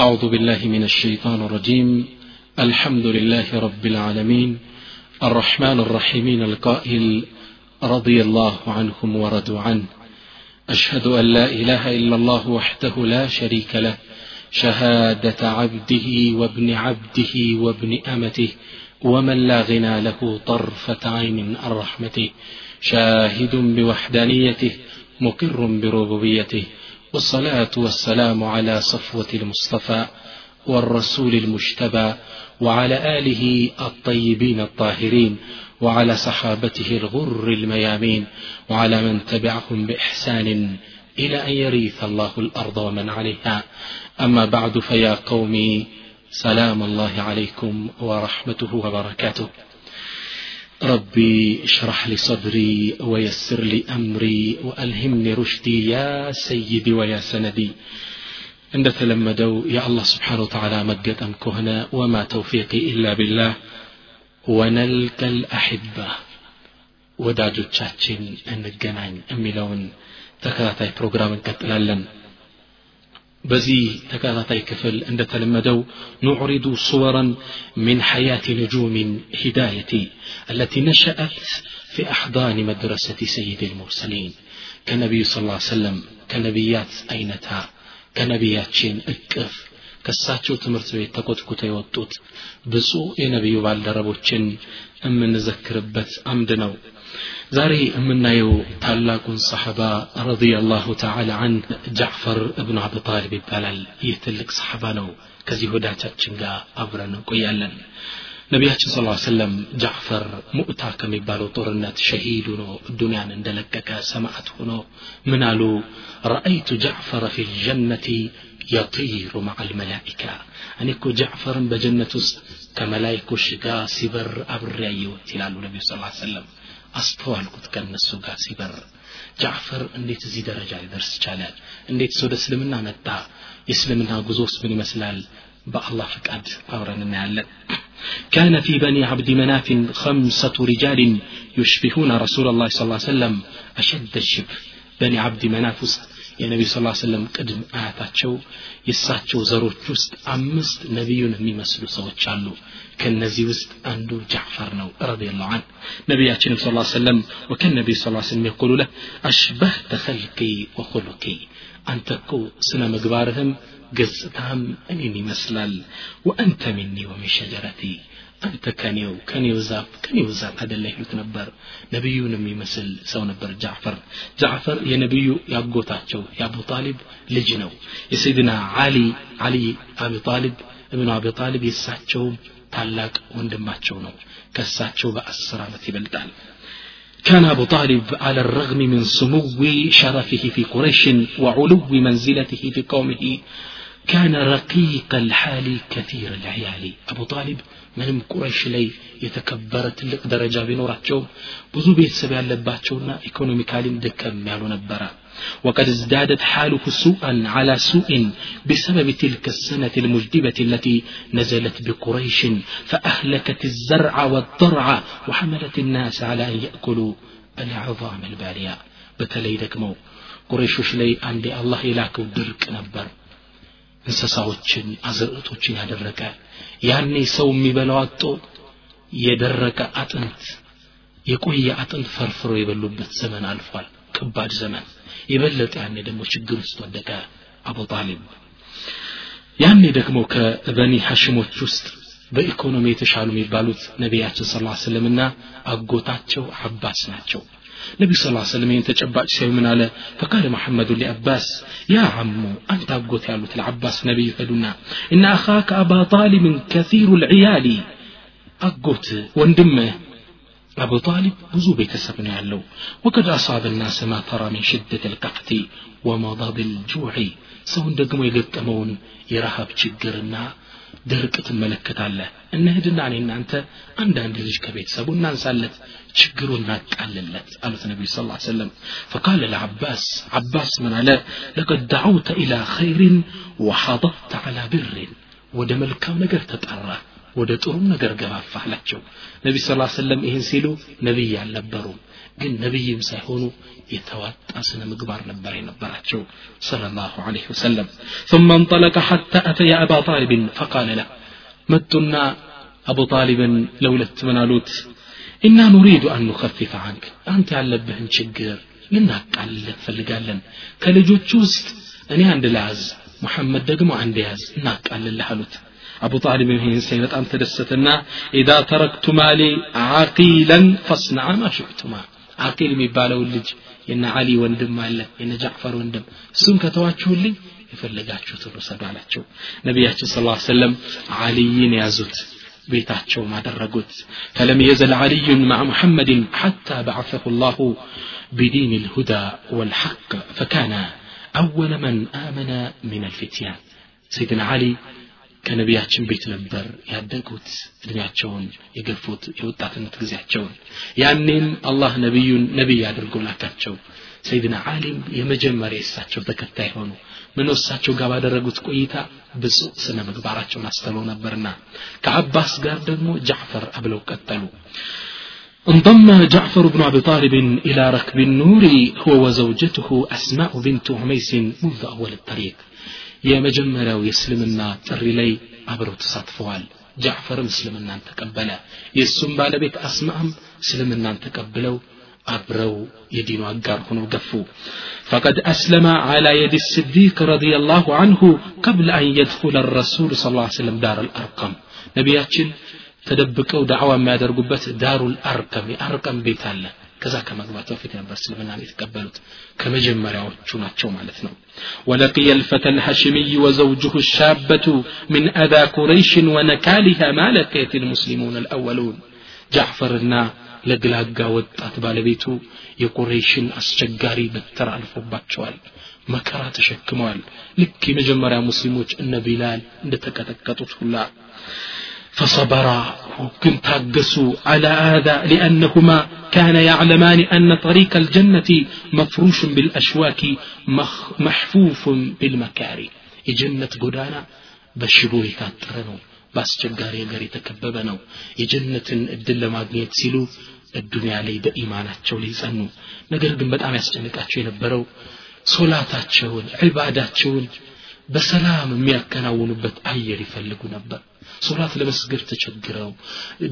أعوذ بالله من الشيطان الرجيم. الحمد لله رب العالمين. الرحمن الرحيمين. القائل رضي الله عنهم ورضوا عنه. أشهد أن لا إله إلا الله وحده لا شريك له. شهادة عبده وابن عبده وابن أمته. ومن لا غنى له طرفة عين عن رحمته. شاهد بوحدانيته. مقر بربوبيته. والصلاة والسلام على صفوة المصطفى والرسول المجتبى وعلى آله الطيبين الطاهرين وعلى صحابته الغر الميامين وعلى من تبعهم بإحسان إلى أن يريث الله الأرض ومن عليها. أما بعد فيا قومي سلام الله عليكم ورحمته وبركاته. ربي اشرح لي صدري ويسر لي أمري وألهمني رشدي يا سيدي ويا سندي እንደተለመደው የአላህ ስብሓን ወተዓላ መገጠም ከሆነ ወማ ተውፊቂ ኢላ ቢላህ ወነልቀል አሕባ ወዳጆቻችን እንገናኝ የሚለውን ተከታታይ ፕሮግራም እንቀጥላለን በዚህ ተከታታይ ክፍል እንደተለመደው ኑዕሪዱ صورا من حياة نجوم هداية التي نشأت في أحضان مدرسة سيد المرسلين كنبي صلى الله عليه وسلم كنبيات أينتها ከነቢያችን እቅፍ ከሳቸው ትምህርት ቤት ተኮትኩተው የወጡት ብፁዕ የነቢዩ ባልደረቦችን የምንዘክርበት አምድ ነው ዛሬ የምናየው ታላቁን ሰሐባ ረዲየላሁ ተዓላ አን ጃዕፈር እብኑ አቢ ጣሊብ ይባላል ይህ ትልቅ ሰሐባ ነው ከዚህ ወዳጃችን ጋር አብረን እንቆያለን ነቢያችን ስ ሰለም ጃዕፈር ሙእታ ከሚባለው ጦርነት ሸሂድ ሆኖ ዱንያን እንደለቀቀ ሰማዕት ሆኖ ምን አሉ ረአይቱ ጃዕፈረ ፊ ልጀነቲ የጢሩ ማዓ ልመላኢካ እኔ እኮ ጃዕፈርን በጀነት ውስጥ ከመላይኮች ጋር ሲበር አብሬ ያየሁት ይላሉ ነቢዩ ስ ሰለም አስተዋልኩት ከእነሱ ጋር ሲበር ጃዕፈር እንዴት እዚህ ደረጃ ሊደርስ ቻለ እንዴት ወደ እስልምና መጣ የእስልምና ጉዞስ ምን ይመስላል በአላህ ፍቃድ አብረን እናያለን كان في بني عبد مناف خمسة رجال يشبهون رسول الله صلى الله عليه وسلم أشد الشبه بني عبد مناف ውስጥ የነቢ ስ ሰለም ቅድም አያታቸው የእሳቸው ዘሮች ውስጥ አምስት ነቢዩን የሚመስሉ ሰዎች አሉ ከነዚህ ውስጥ አንዱ ጃዕፈር ነው ረዲየላሁ አን ነቢያችንም ስ ሰለም ወከን ነቢዩ ስ ስለም የቁሉ ለህ አሽበህተ ኸልቂ ወኹሉቂ አንተ እኮ ስነ ምግባርህም ገጽታም እኔን ይመስላል ወአንተ ሚኒ ወሚን ሸጀረቲ አንተ ከኔው ከኔው ዛፍ ከኔው ዛፍ አደላ ይሉት ነበር ነቢዩን የሚመስል ሰው ነበር ጃዕፈር ጃዕፈር የነቢዩ ያጎታቸው የአቡ ጣሊብ ልጅ ነው የሰይድና አሊ አሊ አቢ ጣሊብ እብኑ አቢ ጣሊብ የእሳቸውም ታላቅ ወንድማቸው ነው ከእሳቸው በአስር ዓመት ይበልጣል كان أبو طالب على الرغم من سمو شرفه في قريش وعلو منزلته في قومه كان رقيق الحال كثير العيال أبو طالب ምንም ቁረይሽ ላይ የተከበረ ትልቅ ደረጃ ቢኖራቸውም ብዙ ቤተሰብ ያለባቸውና ኢኮኖሚካሊም ደከም ያሉ ነበረ وقد ازدادت حاله سوءا على سوء بسبب تلك السنة المجدبة التي نزلت بقريش فأهلكت الزرع والضرع وحملت الناس على أن يأكلوا العظام البالية بتلي دكمو ቁረይሾች ላይ አንዴ አላህ የላከው ድርቅ ነበር እንስሳዎችን አዝርዕቶችን ያደረገ ያኔ ሰው የሚበላው አጦ የደረቀ አጥንት የቆየ አጥንት ፈርፍሮ የበሉበት ዘመን አልፏል ከባድ ዘመን የበለጠ ያኔ ደግሞ ችግር ውስጥ ወደቀ አቡ ጣሊብ ያኔ ደግሞ ከበኒ ሐሽሞች ውስጥ በኢኮኖሚ የተሻሉ የሚባሉት ነቢያችን ስ ስለምና አጎታቸው አባስ ናቸው ነቢ ስ ሰለም ይህን ተጨባጭ ሲያዩ ምን አለ ፈቃለ መሐመዱ ሊአባስ ያ አሙ አንተ አጎት ያሉት ለአባስ ነቢይ ፈዱና እና አኻከ አባ ጣሊብን ከሲሩ ልዕያሊ አጎት ወንድምህ أبو طالب بزو بيت اللو وقد أصاب الناس ما ترى من شدة القحط ومضاض الجوع. سون دقمو يقبت يرهب شقرنا درقة الملكة على إن هدنا إن أنت عند عند رجك بيت سبو النان سالت شقروا ما على اللت قال النبي صلى الله عليه وسلم فقال العباس عباس من على لقد دعوت إلى خير وحضرت على بر ودم الكون نقر تتعرأ ወደ ጥሩም ነገር ገፋፋ አላቸው ነቢ ስ ሰለም ይህን ሲሉ ነቢይ አልነበሩም ግን ነቢይም ሳይሆኑ የተዋጣ ስነ ምግባር ነበር የነበራቸው صلى الله عليه وسلم ثم انطلق حتى أتي أبا طالب فقال له متنا أبو طالب لولت منالوت إنا نريد أن نخفف عنك أنت ያለብህን ችግር ልናቃልልህ ፈልጋለን ከልጆቹ ውስጥ እኔ አንድ ላዝ ሙሐመድ ደግሞ አንድ ያዝ እናቃልልህ አሉት አቡ ጣሊብ ይህን ሳይ በጣም ተደሰተና ኢዛ ተረክቱ ማሊ ዓቂለን ፈስነዓ ማ ሽዕቱማ ዓቂል የሚባለውን ልጅ የነ አሊ ወንድም አለ የነ ጃዕፈር ወንድም እሱን ከተዋችሁልኝ የፈለጋችሁትን ውሰዱ አላቸው ነቢያችን ስ ሰለም አልይን ያዙት ቤታቸው አደረጉት ፈለም የዘል አልዩን مع محمد حتى بعثه الله بدين الهدى والحق فكان أول من آمن من الفتيان سيدنا علي ከነቢያችን ቤት ነበር ያደጉት እድሜያቸውን የገፉት የወጣትነት ጊዜያቸውን ያኔም አላህ ነቢዩን ነቢይ አድርጎ ላካቸው ሰይድና አሊም የመጀመሪያ የእሳቸው ተከታይ ሆኑ ምን እሳቸው ጋር ባደረጉት ቆይታ ብዙ ስነ ምግባራቸውን አስተለው ነበርና ከአባስ ጋር ደግሞ ጃዕፈር አብለው ቀጠሉ انضم جعفر بن أبي طالب إلى ركب النور هو وزوجته أسماء بنت عميس منذ أول الطريق የመጀመሪያው የእስልምና ጥሪ ላይ አብረው ተሳትፈዋል። ጃዕፈርም እስልምናን ተቀበለ። የእሱም ባለቤት አስማም እስልምናን ተቀብለው أبرو يدينو أقار هنو قفو فقد أسلم على يد الصديق رضي الله عنه قبل أن يدخل الرسول صلى الله عليه وسلم دار الأرقم نبياتشن تدبكو دعوة ما دار دار الأرقم أرقم بيت ከዛ ከመግባት በፊት ነበር እስልምናን የተቀበሉት ከመጀመሪያዎቹ ናቸው ማለት ነው ولقي الفتى الهاشمي وزوجه الشابة من أذى قريش ونكالها ما لقيت المسلمون الأولون جعفرنا ለግላጋ ወጣት ባለቤቱ የቁረይሽን አስቸጋሪ በትር አልፎባቸዋል መከራ ተሸክመዋል ልክ የመጀመሪያ ሙስሊሞች እነ ቢላል እንደተቀጠቀጡት ሁላ فصبرا وكن تاقسوا على هذا لأنهما كان يعلمان أن طريق الجنة مفروش بالأشواك مخ محفوف بالمكاري የጀነት ጎዳና በሽቦ የታጠረ ነው በአስቸጋሪ ነገር የተከበበ ነው የጀነትን እድል ለማግኘት ሲሉ እዱንያ ላይ በኢማናቸው ላይ ጸኑ ነገር ግን በጣም ያስጨንቃቸው የነበረው ሶላታቸውን ዒባዳቸውን በሰላም የሚያከናውኑበት አየር ይፈልጉ ነበር ሶላት ለመስገድ ተቸግረው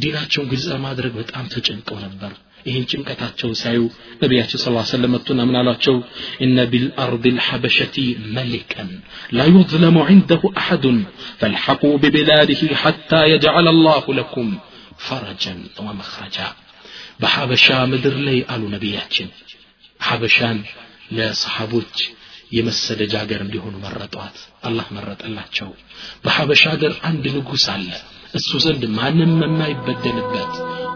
ዲናቸውን ግልጽ ለማድረግ በጣም ተጨንቀው ነበር ይህን ጭንቀታቸውን ሳዩ ነቢያችን ስለ ሰለም መጡና ምን አሏቸው እነ ቢልአርድ ልሐበሸቲ መሊከን ላ ዩظለሙ ዐንደሁ አሐዱን ፈልሐቁ ቢቢላድህ ሐታ የጅዓል አላሁ ለኩም ፈረጀን ወመኽረጃ በሐበሻ ምድር ላይ አሉ ነቢያችን ሐበሻን ለሰሓቦች የመሰደጃ ሀገር እንዲሆኑ መረጧት። አላህ መረጠላቸው። በሐበሻ ሀገር አንድ ንጉሥ አለ። እሱ ዘንድ ማንም የማይበደልበት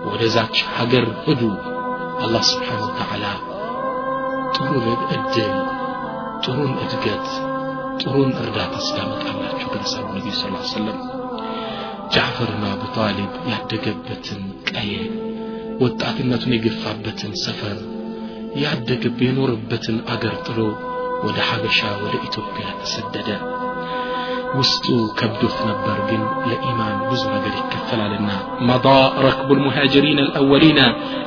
ወደዛች ሀገር ሂዱ። አላህ ስብሓን ወተዓላ ጥሩን እድል ጥሩን እድገት ጥሩን እርዳታ ድረስ አሉ ነቢዩ ስ ሰለም ጃዕፈርና አቡ ጣሊብ ያደገበትን ቀየ ወጣትነቱን የገፋበትን ሰፈር ያደገብ የኖረበትን አገር ጥሎ ودى حبشا ودى إتوبيا تسددا وستو كبدوث نبر جن لإيمان بزر غريك كفل علينا مضى ركب المهاجرين الأولين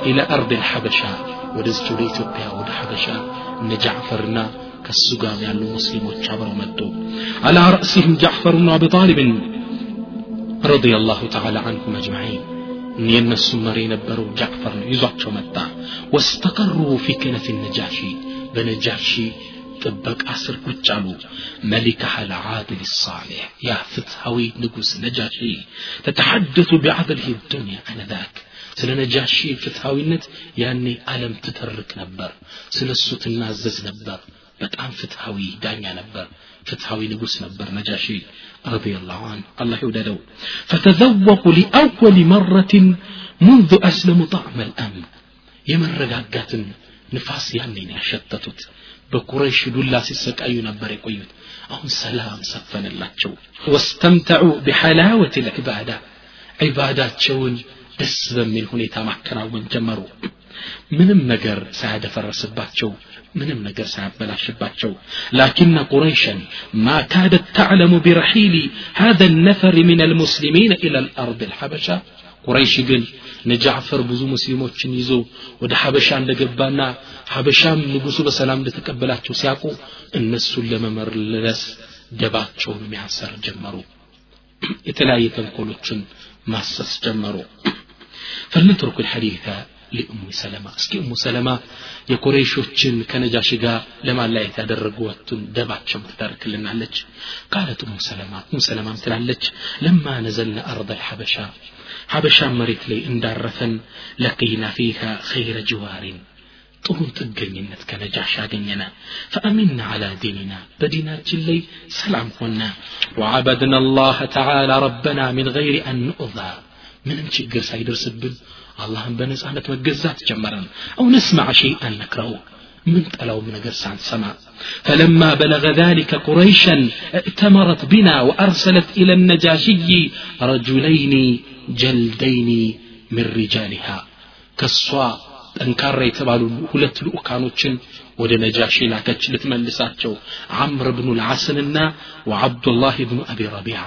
إلى أرض الحبشة ودزتو لإتوبيا ودى حبشا نجعفرنا كالسقام يعلو مسلم وتشابر ومدو على رأسهم جعفر بن أبي طالب رضي الله تعالى عنهم أجمعين إن الناس مرين جعفر يزعج ومتع واستقروا في كنف النجاشي بنجاشي ጥበቃ ስር ቁጭ አሉ መሊከህ العادل الصالح ያ ፍትሃዊ ንጉስ ነጃሺ ተተሐደቱ ቢዓድልህ ዱንያ አነዛክ ስለ ነጃሺ ፍትሃዊነት ያኔ ዓለም ትተርክ ነበር ስለ እሱ ትናዘዝ ነበር በጣም ፍትሃዊ ዳኛ ነበር ፍትሃዊ ንጉስ ነበር ነጃሺ ረዲየላሁ ዐንሁ አላህ ይውደደው فتذوقوا لأول مرة منذ أسلموا طعم الأمن የመረጋጋትን ንፋስ ያኔ ነው ያሸተቱት በቁረይሽ ዱላ ሲሰቃዩ ነበር የቆዩት አሁን ሰላም ሰፈነላቸው ወስተምተዑ ቢሐላወት ልዕባዳ ዒባዳቸውን ደስ በሚል ሁኔታ ማከናወን ጀመሩ ምንም ነገር ሳያደፈረስባቸው ምንም ነገር ሳያበላሽባቸው ላኪን ቁረይሸን ማ ካደት ተዕለሙ ቢረሒል هذا النفر من المسلمين إلى الأرض الحبشة ቁረይሽ ግን ነጃዕፈር ብዙ ሙስሊሞችን ይዞ ወደ ሐበሻ እንደገባና ሐበሻም ንጉሱ በሰላም እንደተቀበላቸው ሲያውቁ እነሱን ለመመለስ ደባቸውን የሚያሰር ጀመሩ የተለያየ ተንኮሎችን ማሰስ ጀመሩ فلنترك الحديث لأم سلمة اسكي أم سلمة የኮሬሾችን ከነጃሽ ጋር ለማላየት ያደረጓትን ደባቸው ትተርክልናለች ቃለት ኡሙ ሰለማ ኡሙ ሰለማም ትላለች ለማ ነዘልነ አርض الحبشة ሐበሻ መሬት ላይ እንዳረፈን ለቂና ፊሃ ኸይረ ጅዋሪን ጥሩ ጥገኝነት ከነጃሽ አገኘነ ፈአሚና አላ ዲንና በዲናችን ላይ ሰላም ሆነ ወዓበድና አላህ ተዓላ ረበና ሚን ገይሪ አን ኑእዛ ምንም ችግር ሳይደርስብን አላህን በነጻነት መገዛት ጀመረን አው ነስማዕ ሸይአን ነክረው من تلوم نجر عن سماء فلما بلغ ذلك قريشا ائتمرت بنا وأرسلت إلى النجاشي رجلين ጀልደይኒ ምን ሪጃሊሃ ከእሷ ጠንካራ የተባሉ ሁለት ልኡካኖችን ወደ ነጃሺ ላከች ልትመልሳቸው። አምር ብኑ ልዓስንና ወዓብዱላህ ብኑ አቢ ረቢዓ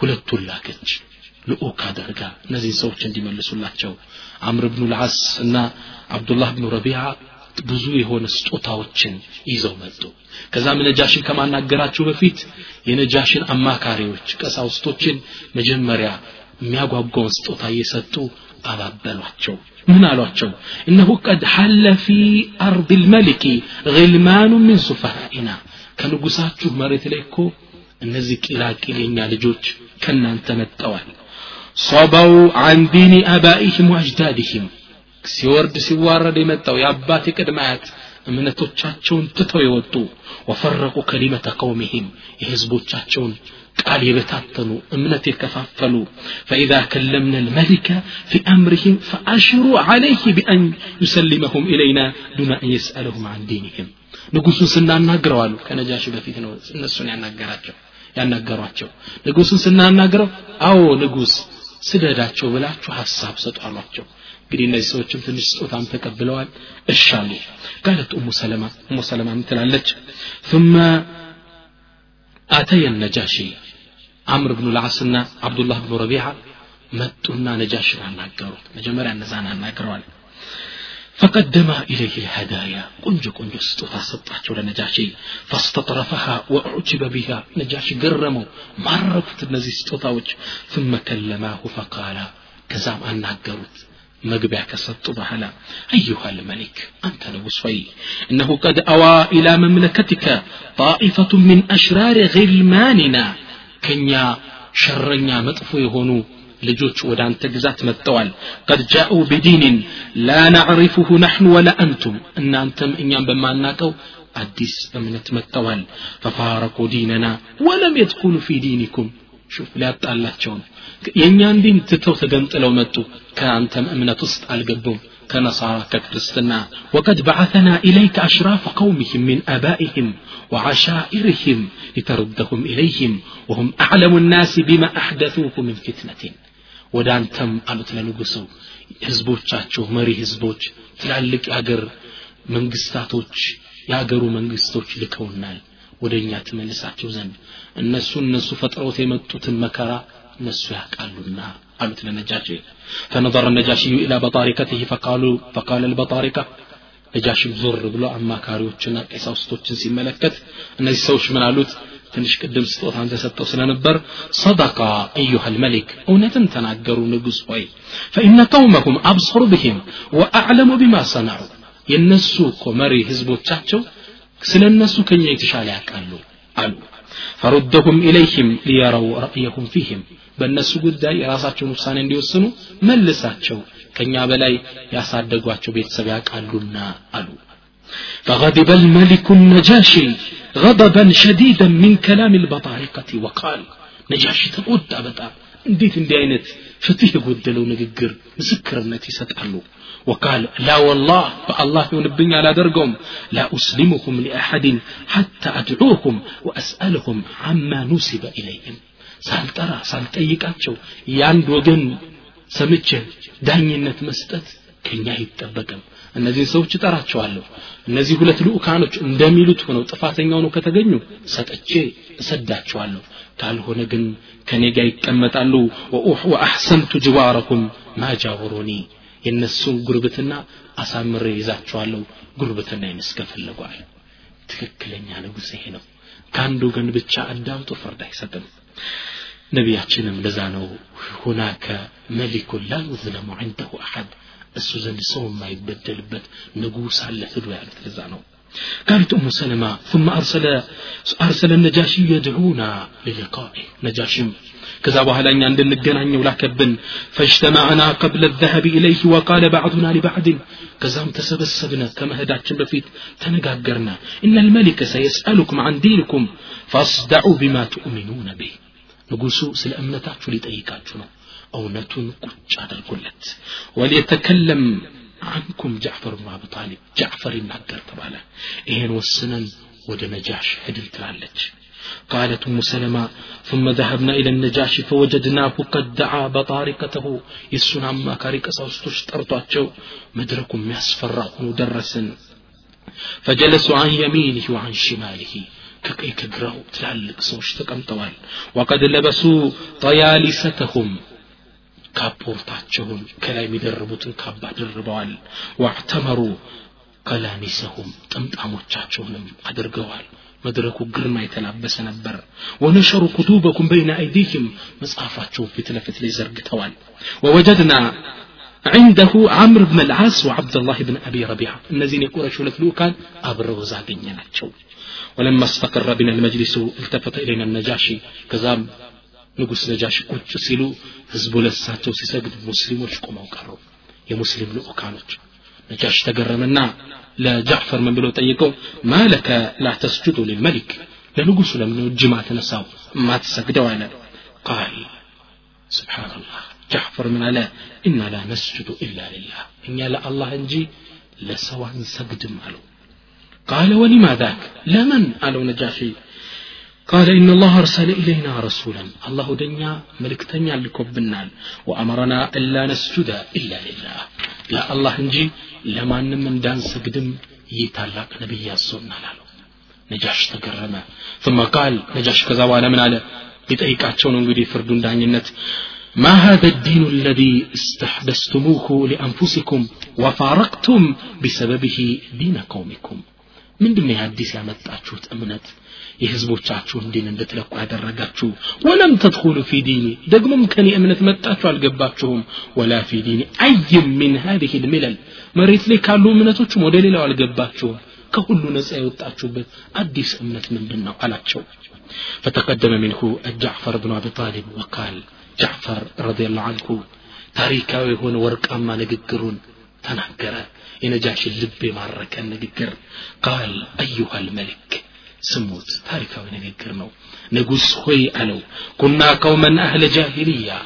ሁለቱን ላከች ልኡክ አደርጋ እነዚህን ሰዎች እንዲመልሱላቸው። አምር ብኑ ልዓስ እና አብዱላህ ብኑ ረቢዓ ብዙ የሆነ ስጦታዎችን ይዘው መጡ። ከዛም ነጃሽን ከማናገራቸው በፊት የነጃሽን አማካሪዎች ቀሳውስቶችን መጀመሪያ የሚያጓጓውን ስጦታ እየሰጡ አባበሏቸው ምን አሏቸው እነሁ ቀድ ሐለ ፊ አርድ ልመልኪ ግልማኑ ምን ሱፈሃኢና ከንጉሳችሁ መሬት ላይ እኮ እነዚህ ቂላቂል የኛ ልጆች ከእናንተ መጠዋል ሶበው አን ዲኒ አባኢህም ወአጅዳድህም ሲወርድ ሲዋረድ የመጣው የአባት የቅድመ አያት እምነቶቻቸውን ትተው የወጡ ወፈረቁ ከሊመተ ቀውሚህም የህዝቦቻቸውን ቃል የበታተኑ እምነት የከፋፈሉ ፈኢዛ ከለምና ልመሊከ ፊ አምርህም ፈአሽሩ ዓለይህ ቢአን ዩሰሊመሁም ኢለይና ዱና አን የስአለሁም አን ዲንህም ንጉሱን ስናናግረው አሉ ከነጃሽ በፊት ነው እነሱን ያናገራቸው ያናገሯቸው ንጉሱን ስናናግረው አዎ ንጉስ ስደዳቸው ብላችሁ ሀሳብ ሰጡ አሏቸው እንግዲህ እነዚህ ሰዎችም ትንሽ ስጦታም ተቀብለዋል እሻሉ قالت ام سلمة ام سلمة ምትላለች ثم አተየ ነጃሺ አምር ብኑ ልዓስና አብዱላህ ብኑ ረቢዓ መጡና ነጃሽን አናገሩት መጀመሪያ እነዛን አናግረዋል فقدم إليه الهدايا قنج قنج ستوتا سطاتشو لنجاشي فاستطرفها وأعجب بها نجاشي قرمو مركت النزي ستوتا ثم كلماه فقال كزام أن ناقروت መግቢያ ከሰጡ በኋላ አዩሃ ልመሊክ አንተ ንጉሥ ሆይ እነሁ ቀድ አዋ ኢላ መምለከትከ ጣኢፈቱ ምን አሽራር ዒልማኒና ከኛ ሸረኛ መጥፎ የሆኑ ልጆች ወደ አንተ ግዛት መጥተዋል ቀድ ጃኡ ቢዲንን ላ ናዕሪፉሁ ናሕኑ ወላ አንቱም እናንተም እኛም በማናቀው አዲስ እምነት መጥተዋል ፈፋረቁ ዲነና ወለም የድኩሉ ፊ ዲኒኩም ሹፍ ሊያጣላቸው ነው የእኛን ዲን ትተው ተገንጥለው መጡ ከአንተም እምነት ውስጥ አልገቡም ከነሳራ ከክርስትና ወቀድ በዓተና ኢለይከ አሽራፍ ቀውሚህም ምን አባኢህም وعشائرهم لتردهم إليهم وهم أعلم الناس بما أحدثوه من فتنة ወደ አንተም አሉት ለንጉሱ ህዝቦቻችሁ መሪ ህዝቦች ትላልቅ የአገር መንግስታቶች የአገሩ መንግስቶች ልከውናል ወደ እኛ ትመልሳቸው ዘንድ እነሱ እነሱ ፈጥረውት የመጡትን መከራ እነሱ ያውቃሉና قالت للنجاشي فنظر النجاشي إلى بطاركته فقالوا فقال البطاركة ነጃሽም ዞር ብሎ አማካሪዎችና ቀሳውስቶችን ሲመለከት እነዚህ ሰዎች ምን አሉት ትንሽ ቅድም ስጦታን ተሰጠው ስለነበር ሰደቃ አዩሃ ልመሊክ እውነትን ተናገሩ ንጉሥ ሆይ ፈኢነ ቀውመሁም አብሰሩ ብህም ወአዕለሙ ቢማ ሰናዑ የእነሱ እኮ መሪ ህዝቦቻቸው ስለ እነሱ ከኛ የተሻለ ያውቃሉ አሉ ፈሩደሁም ኢለይህም ሊየረው ረእየሁም ፊህም በእነሱ ጉዳይ የራሳቸውን ውሳኔ እንዲወስኑ መልሳቸው ከኛ በላይ ያሳደጓቸው ቤተሰብ ያውቃሉና አሉ فغضب الملك النجاشي غضبا شديدا من كلام البطارقة وقال نجاشي تقود بطا እንዴት እንዲህ አይነት ፍትህ የጎደለው ንግግር ምስክርነት ይሰጣሉ وقال لا والله فالله يونبني على درقهم لا أسلمهم لأحد حتى أدعوهم وأسألهم عما نسب إليهم ሳልጠራ ሳልጠይቃቸው የአንድ ወገን ሰምቼ ዳኝነት መስጠት ከኛ አይጠበቅም እነዚህን ሰዎች እጠራቸዋለሁ እነዚህ ሁለት ልኡካኖች እንደሚሉት ሆነው ጥፋተኛ ሆነው ከተገኙ ሰጥቼ እሰዳቸዋለሁ ካልሆነ ግን ከኔ ጋር ይቀመጣሉ። ወአሕሰንቱ ጅዋረኩም ማጃወሩኒ የእነሱን ጉርብትና አሳምሬ ይዛቸዋለሁ ጉርብትና ይመስከፈለጓል ትክክለኛ ንጉሥ ይሄ ነው። ከአንድ ወገን ብቻ አዳምጦ ፍርድ አይሰጥም። ነቢያችንም ለዛ ነው ሁናከ መሊኩን ላ ዩዝለሙ አሐድ። እሱ ዘንድ ሰው የማይበደልበት ንጉሥ አለ ሂዱ ያሉት ለዛ ነው قالت أم سلمة ثم أرسل أرسل النجاشي يدعونا للقائه نجاشم كذا بهلا أن عند النجنان ولا كبن فاجتمعنا قبل الذهاب إليه وقال بعضنا لبعض كذا تسبسبنا كما هدات بفيت تنقاقرنا إن الملك سيسألكم عن دينكم فاصدعوا بما تؤمنون به ንጉሱ ስለ እምነታችሁ ሊጠይቃችሁ ነው እውነቱን ቁጭ አድርጉለት ወሊየተከለም አንኩም ጃዕፈር ብኑ አቡ ጣሊብ ጃዕፈር ይናገር ተባለ ይሄን ወስነን ወደ ነጃሽ ሄድን ትላለች قالت أم سلمة ثم ذهبنا إلى النجاشي فوجدناه قد دعا بطارقته يسون عما كاريك سوستوش طرطاتشو مدركم يسفر درسا فجلسوا عن يمينه وعن شماله ከቀኝ ከግራው ትላልቅ ሰዎች ተቀምጠዋል ወቀድ ለበሱ ጠያሊሰተሁም ካፖርታቸውን ከላይ የሚደርቡትን ካባ ደርበዋል ዋዕተመሩ ቀላሚሰሁም ጥምጣሞቻቸውንም አድርገዋል መድረኩ ግርማ የተላበሰ ነበር ወነሸሩ ኩቱበኩም በይነ አይዲህም መጽሐፋቸውን ፊት ለፊት ላይ ዘርግተዋል ወወጀድና عنده عمرو بن العاص وعبد الله بن ابي ربيعه الذين يقرشوا لك لوكان ابرو زاغنيناچو ولما استقر بنا المجلس التفت الينا النجاشي كزام ንጉሥ ነጃሽ ቁጭ ሲሉ ህዝቡ ለሳቸው ሲሰግድ ሙስሊሞች ቁመው ቀሩ የሙስሊም ልኡካኖች ነጃሽ ተገረመና ለጃዕፈር ምን ብሎ ጠይቀው ማለከ ላተስጁዱ ልልመሊክ ለንጉሱ ለምን እጅ ማትነሳው ማትሰግደው አለ ቃል ስብሓንላህ ጃዕፈር ምን አለ እና ላ ነስጁዱ ኢላ ልላህ እኛ ለአላህ እንጂ ለሰው አንሰግድም አለው ቃለ ወሊማ ዛክ ለምን አለው ነጃሺ قال إن الله أرسل إلينا رسولا الله دنيا ملكتنيا لكبنال وأمرنا ألا نسجد إلا لله لا الله انجي لما من دان سجدم يتعلق نبي السنة لالو نجاش تكرمه ثم قال نجاش كذا ولا من على يتأيكاتشون انجدي فردون دانينت ما هذا الدين الذي استحدثتموه لأنفسكم وفارقتم بسببه دين قومكم ምንድን ነው አዲስ ያመጣችሁት እምነት የህዝቦቻችሁን ዲን እንድትለቁ ያደረጋችሁ ወለም ተድኹሉ ፊ ዲኒ ደግሞም ከኔ እምነት መጣችሁ አልገባችሁም ወላ ፊ ዲኒ አይም ምን ሀዚህ ልሚለል መሬት ላይ ካሉ እምነቶችም ወደ ሌላው አልገባችሁም ከሁሉ ነፃ የወጣችሁበት አዲስ እምነት ምንድን ነው አላቸው فتقدم منه الجعفر بن ابي طالب وقال جعفر رضي الله عنه ታሪካዊ የሆነ ወርቃማ ንግግሩን ተናገረ የነጃሽን ልብ የማረከ ንግግር ቃል አዩሃ ልመሊክ سموت تاركا ونقر نو نقص خوي ألو كنا قوما أهل جاهلية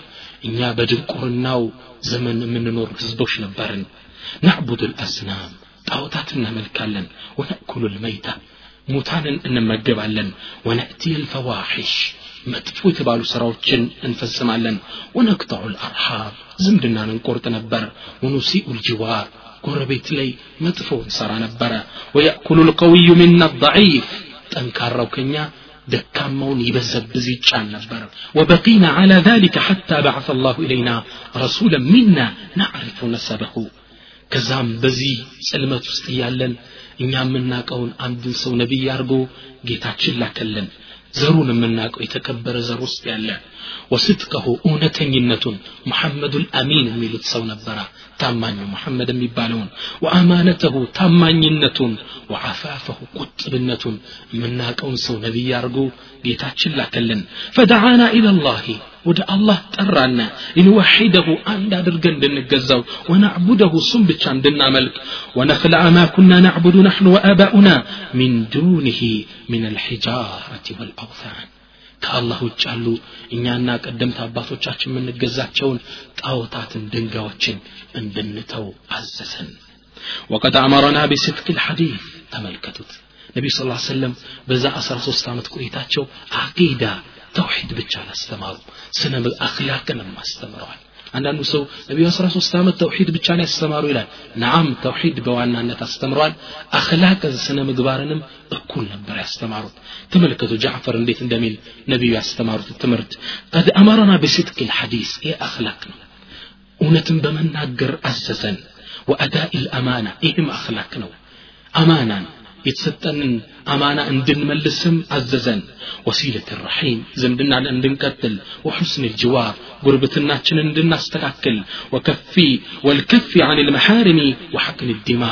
إنيا بجنقر النو زمن من نور هزبوش نبارن نعبد الأسنام طاوتاتنا ملكالن ونأكل الميتة موتانا ان ما وناتي الفواحش ما تفوت تبالو سراوچن انفسمالن ونقطع الارحام زمدنا ننقرط نبر ونسيء الجوار قربت لي ما تفوت سرا نبر وياكل القوي منا الضعيف ጠንካራው ከኛ ደካማውን ይበዘብዝ ይጫን ነበር ወበቂና على ذلك حتى بعث الله إلينا رسولا منا نعرف نسبه ከዛም በዚህ ጽልመት ውስጥ እያለን እኛ የምናውቀውን አንድን ሰው ነቢይ አድርጎ ጌታችን ላከልን ዘሩን የምናውቀው የተከበረ ዘር ውስጥ ያለ ወስጥቀሁ እውነተኝነቱን ሙሐመዱል አሚን የሚሉት ሰው ነበረ ታማኙ ሙሐመድ የሚባለውን ወአማነተሁ ታማኝነቱን ወዓፋፈሁ ቁጥብነቱን የምናውቀውን ሰው ነቢይ አድርጎ ጌታችን ላከልን ፈደዓና ኢለላሂ ወደ አላህ ጠራና ሊንወሒደሁ አንድ አድርገን እንድንገዛው ወናዕቡደሁ እሱም ብቻ እንድናመልክ ወነክልዐ ማ ኩና ናዕቡዱ ናሕኑ ወአባኡና ሚን ዱንህ ምን አልሒጃረት ወልአውታን ከአላህ ውጭ ያሉ እኛና ቀደምት አባቶቻችን የምንገዛቸውን ጣዖታትን ድንጋዮችን እንድንተው አዘዘን ወቀድ አመረና ቢስድቅ ልሐዲት ተመልከቱት ነቢ ስ ሰለም በዛ 13 ዓመት ቆይታቸው አቂዳ ተውሒድ ብቻ አላስተማሩ ስነ አክላቅንም አስተምረዋል አንዳንዱ ሰው ነቢዩ 13 ዓመት ተውሂድ ብቻ ነው ያስተማሩ ይላል ነዓም ተውሂድ በዋናነት አስተምሯል አክላቅ ስነ ምግባርንም እኩል ነበር ያስተማሩት ተመልከቱ ጃዕፈር እንዴት እንደሚል ነቢዩ ያስተማሩት ትምህርት ቀድ አመረና ብስድቅ ልሐዲስ ይህ አክላቅ ነው እውነትን በመናገር አዘዘን ወአዳኢ ልአማና ይህም አክላቅ ነው አማናን የተሰጠንን አማና እንድንመልስም አዘዘን ወሲለት ረሒም ዝምድናን እንድንቀጥል ወሑስን ልጅዋር ጉርብትናችንን እንድናስተካክል ወከፊ ወልከፊ አን ልመሓርሚ ወሐቅን ልዲማ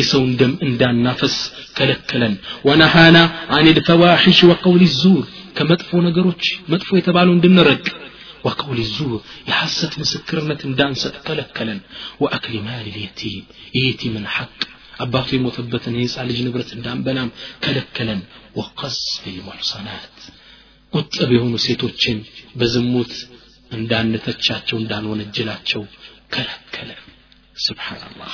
የሰውን ደም እንዳናፈስ ከለከለን ወነሃና አን ልፈዋሒሽ ወቀውል ዙር ከመጥፎ ነገሮች መጥፎ የተባሉ እንድንረቅ وقول الزور يحسد مسكرنة دانسة كلكلا وأكل مال اليتيم يتيم حق አባቱ የሞተበትን የህፃ ልጅ ንብረት እንዳንበላም ከለከለን ወቀስ ልሙሕሰናት ቁጥብ የሆኑ ሴቶችን በዝሙት እንዳንተቻቸው እንዳንወነጅላቸው ከለከለ። ስብሓንላህ።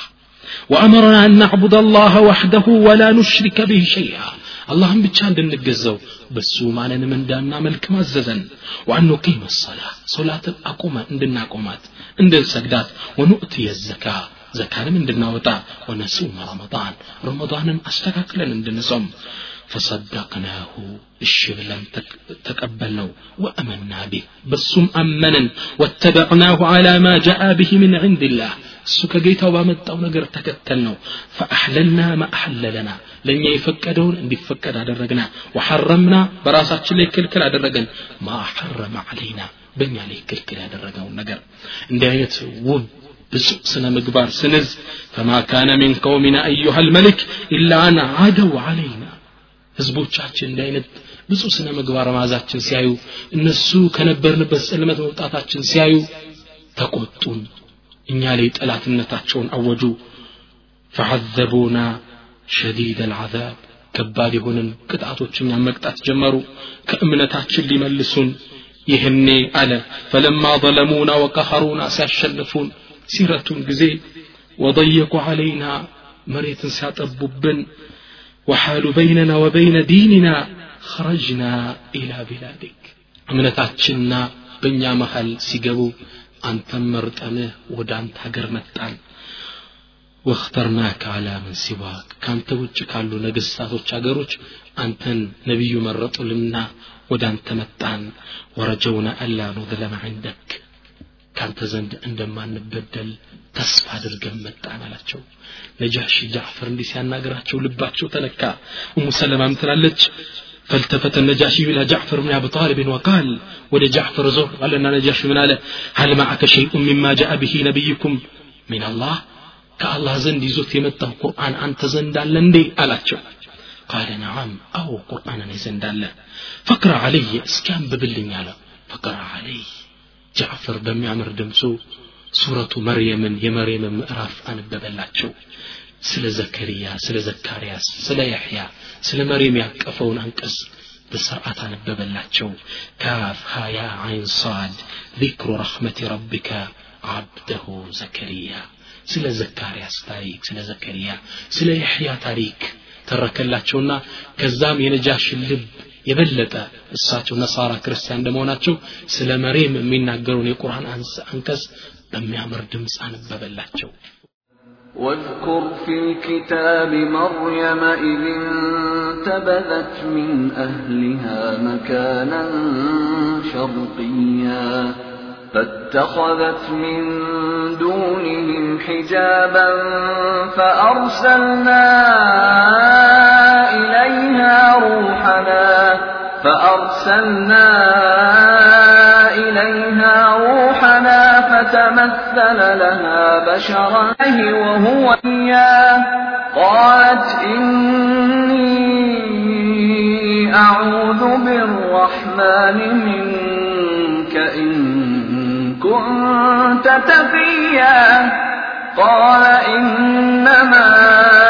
وأمرنا أن نعبد الله وحده ولا نشرك به شيئا اللهم بتشان دنجزو بسو ما لنا من دان ملك ما زدن وأن نقيم الصلاة صلاة الأقومة عندنا قومات عند السجدات ونؤتي الزكاة ዘካንም እንድናወጣ ወነሱመ ረመዳን ረመዳንን አስተካክለን እንድንጾም ፈሰደቅናሁ እሺ ብለን ተቀበልነው ወአመና ቢህ በሱም አመንን ወተበዕናሁ ዓላ ማ ጃአ ብህ ምን ዕንድላህ እሱ ከጌታው ባመጣው ነገር ተከተል ነው ፈአሕለልና ማ አሐለለና ለእኛ የፈቀደውን እንዲፈቀድ አደረግና ወሐረምና በራሳችን ላይ ክልክል አደረገን ማ ሐረመ ዓለይና በእኛ ላይ ክልክል ያደረገውን ነገር እንዲህ አይነት ውብ ብፁዕ ስነ ምግባር ስንዝ ፈማ ካነ ሚን ቀውሚና አዩሃ ልመልክ ኢላ አን አደው አለይና ህዝቦቻችን እንዲህ አይነት ብፁዕ ስነ ምግባር ማዛችን ሲያዩ እነሱ ከነበርንበት ጽልመት መውጣታችን ሲያዩ ተቆጡን እኛ ላይ ጠላትነታቸውን አወጁ ፈሐዘቡና ሸዲድ አልዓዛብ ከባድ የሆንን ቅጣቶች እኛን መቅጣት ጀመሩ ከእምነታችን ሊመልሱን ይህኔ አለ ፈለማ ظለሙና ወቀኸሩና ሲያሸንፉን سيرة جزي وضيق علينا مريت ساتببن وحال بيننا وبين ديننا خرجنا إلى بلادك. من تاتشنا بنيا محل سيقبو أنت مرتنا ودان تاقر متان واخترناك على من سواك. كانت وجهك على نقصات وشاقروش أنت نبي مرت لنا ودان تمتان ورجونا ألا نظلم عندك. ካንተ ዘንድ እንደማንበደል ተስፋ አድርገን መጣን አላቸው ነጃሺ ጃዕፈር እንዲህ ሲያናገራቸው ልባቸው ተነካ እሙ ሰለማም ትላለች فالتفت النجاشي إلى جعفر بن أبي طالب وقال ولي جعفر زور قال لنا نجاشي من آله هل معك شيء مما جاء به نبيكم من الله كالله زند يزوت يمته قرآن أنت زند لندي ألاتشو قال نعم أو قرآن زند فقرأ علي اسكان ببلن على فقرأ علي ጃዕፈር በሚያምር ድምፁ ሱረቱ መርየምን የመርየምን ምዕራፍ አነበበላቸው ስለ ዘከርያ ስለ ዘካርያስ ስለ ያሕያ ስለ መርየም ያቀፈውን አንቀጽ በስርዓት አነበበላቸው ካፍ ሃያ አይን ሳድ ذكر رحمة ربك عبده ዘከርያ ስለ ዘካርያስ ታሪክ ስለ ዘከርያ ስለ ያሕያ ታሪክ ተረከላቸውና ከዛም የነጃሽን ልብ የበለጠ እሳቸው ነሳራ ክርስቲያን እንደመሆናቸው ስለ መሬም የሚናገረውን የቁርአን አንቀጽ በሚያምር ድምፅ አነበበላቸው واذكر في الكتاب مريم إذ انتبذت من أهلها مكانا شرقيا فاتخذت من دونهم حجابا فأرسلنا إليها روحنا فأرسلنا إليها روحنا فتمثل لها بشرا وهو إياه. قالت إني أعوذ بالرحمن منك إن كنت تقيا. قال إنما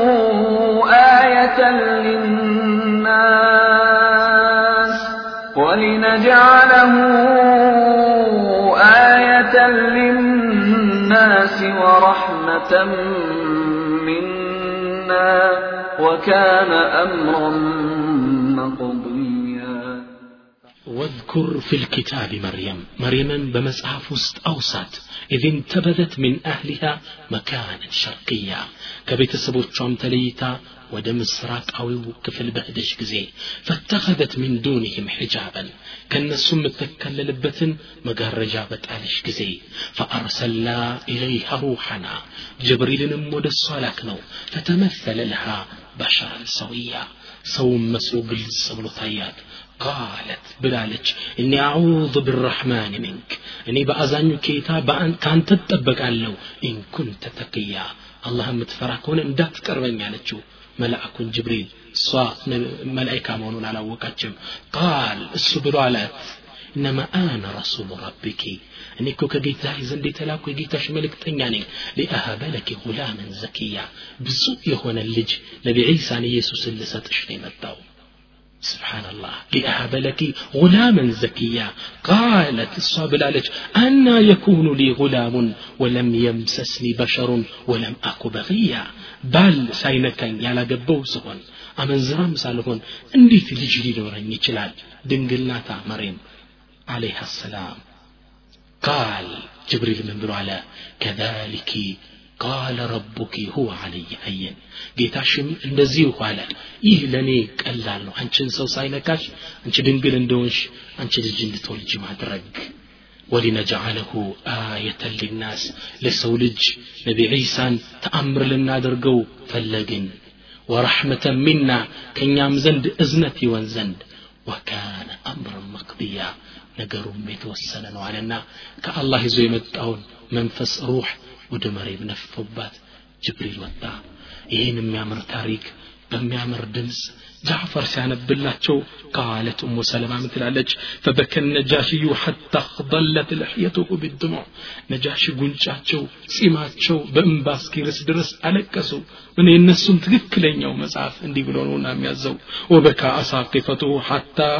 للناس ولنجعله آية للناس ورحمة منا وكان أمرا مقضيا. واذكر في الكتاب مريم. مريم بمصحف وسط أوسات إذ انتبذت من أهلها مكانا شرقيا. كبيت سبوتشوم تليتا ወደ ምስራቃዊው ክፍል በሄደች ጊዜ ፈተኸዘት ሚን ዱንህም ሒጃበን ከእነሱ የምትከለልበትን መጋረጃ በጣለች ጊዜ ፈአርሰልና ኢለይሃ ሩሐና ጅብሪልንም ወደ እሷ ላክ ነው ፈተመሰለ ለሃ በሸረን ሰውያ ሰውን መስሎ ግልጽ ብሎ ታያት ቃለት ብላለች እኒ አዑዙ ብራሕማን ሚንክ እኔ በአዛኙ ኬታ ከአንተ ትጠበቃለሁ ኢንኩንተ ተቅያ አላህ የምትፈራ ከሆነ እንዳትቀርበኝ አለችው መልአኩን ጅብሪል እሷ መላይካ መሆኑን አላወቃችም ቃል እሱ ብሎ አላት እነማ አነ ረሱሉ ረቢኪ እኔ እኮ ከጌታ ዘንድ የተላኩ የጌታሽ መልእክተኛ ነኝ ሊአሀበ ለኪ ጉላምን ዘኪያ ብዙ የሆነ ልጅ ነቢ ዒሳን ኢየሱስን ልሰጥሽ ነው የመጣው سبحان الله لأهب لك غلاما زكيا. قالت እሷ አለች أنى يكون لي غلام ولم يمسسني بشر ولم أك بغيا. ባል ሳይነካኝ ያላገባሁ ስሆን አመንዝራም ሳልሆን እንዴት ልጅ ሊኖረኝ ይችላል ድንግልናዋ መርየም عليها السلام. قال جبريل ምን አለ كذلك ቃለ ረቡኪ ሁወ አለይ ሀየን ጌታሽም እንደዚሁ አለ ይህ ለእኔ ቀላል ነው አንቺን ሰው ሳይነካሽ አንቺ ድንግል እንደሆንሽ አንቺ ልጅ እንድትወልጅ ማድረግ ወሊነጅዓለሁ አየተን ሊናስ ለሰው ልጅ ነቢ ዒሳን ተአምር ልናደርገው ፈለግን ወረሕመተን ሚና ከእኛም ዘንድ እዝነት ይወን ዘንድ ወካነ አምረን መቅድያ ነገሩም የተወሰነ ነው አለና ከአላህ ይዞ የመጣውን መንፈስ ሩሕ ወደ መሬም ነፍቶባት ጅብሪል ወጣ። ይህን የሚያምር ታሪክ በሚያምር ድምፅ جعفر ሲያነብላቸው ቃለት ኡሙ ሰለማ ምን ትላለች فبكى النجاشي حتى اخضلت لحيته بالدموع ነጃሺ ጉንጫቸው ጺማቸው በእንባ እስኪርስ ድረስ አለቀሱ ምን የነሱም ትክክለኛው መጽሐፍ እንዲህ ብሎ ነውና የሚያዘው ወበካ አሳቂፈቱ حتى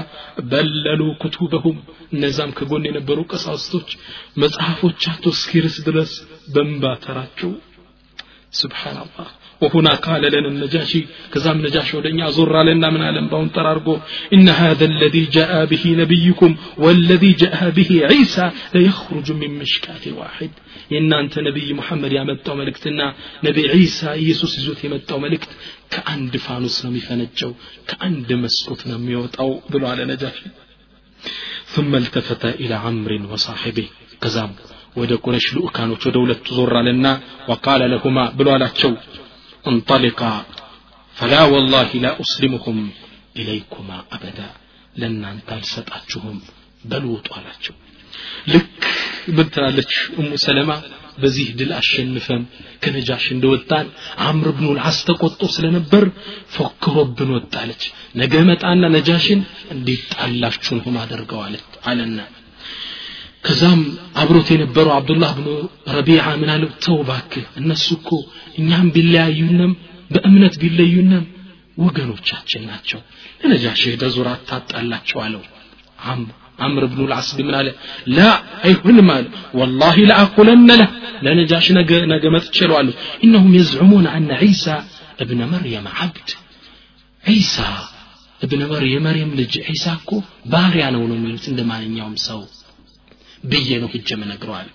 በለሉ ኩቱበሁም እነዛም ከጎን የነበሩ ቀሳውስቶች መጽሐፎቻቸው እስኪርስ ድረስ በእንባ ተራቸው سبحان الله وهنا قال لنا النجاشي كزام نجاشي ودنيا زر لنا من عالم باون ترارقو إن هذا الذي جاء به نبيكم والذي جاء به عيسى ليخرج من مشكات واحد. إن أنت نبي محمد يا متو ملكتنا نبي عيسى يسوس يزوت يمتو ملكت كأن فانوس نمي فنجو كأن مسكوت نمي أو بلو على نجاشي. ثم التفت إلى عمرو وصاحبه كزام ወደ ቁረሽ ልኡካኖች ወደ ሁለቱ ዞር ወቃለ ለሁማ ብሎ እንጠሊቃ ፈላ ወላሂ ላ ኡስሊሙኩም ኢለይኩማ አበዳ ለእናንተ አልሰጣችሁም በሉ ውጡ አላቸው። ልክ ምን ትላለች እሙ ሰለማ? በዚህ ድል አሸንፈን ከነጃሽ እንደወጣን አምር ብኑ ልዓስ ተቆጦ ስለነበር ፎክሮብን ወጣለች። ነገ መጣና ነጃሽን እንዴት ጣላችሁን ሁም አደርገዋለች አለና ከዛም አብሮት የነበረው አብዱላህ ብኑ ረቢዓ ምን አለው? ተው ባክህ እነሱ እኮ እኛም ቢለያዩንም በእምነት ቢለዩንም ወገኖቻችን ናቸው። ለነጃሽ ሄደ ዙር አታጣላቸው አለው። አምር ብኑ ልዓስ ምን አለ? ላ አይሁንም አለ ወላሂ ለአቁለነ ለህ ለነጃሽ ነገ ነገ መጥቼለዋለሁ ኢነሁም የዝዑሙን አነ ዒሳ እብነ መርየም ዓብድ። ዒሳ እብነ መርየም ልጅ ዒሳ እኮ ባሪያ ነው ነው የሚሉት እንደ ማንኛውም ሰው ብዬ ነው ሂጀ ምነግረዋል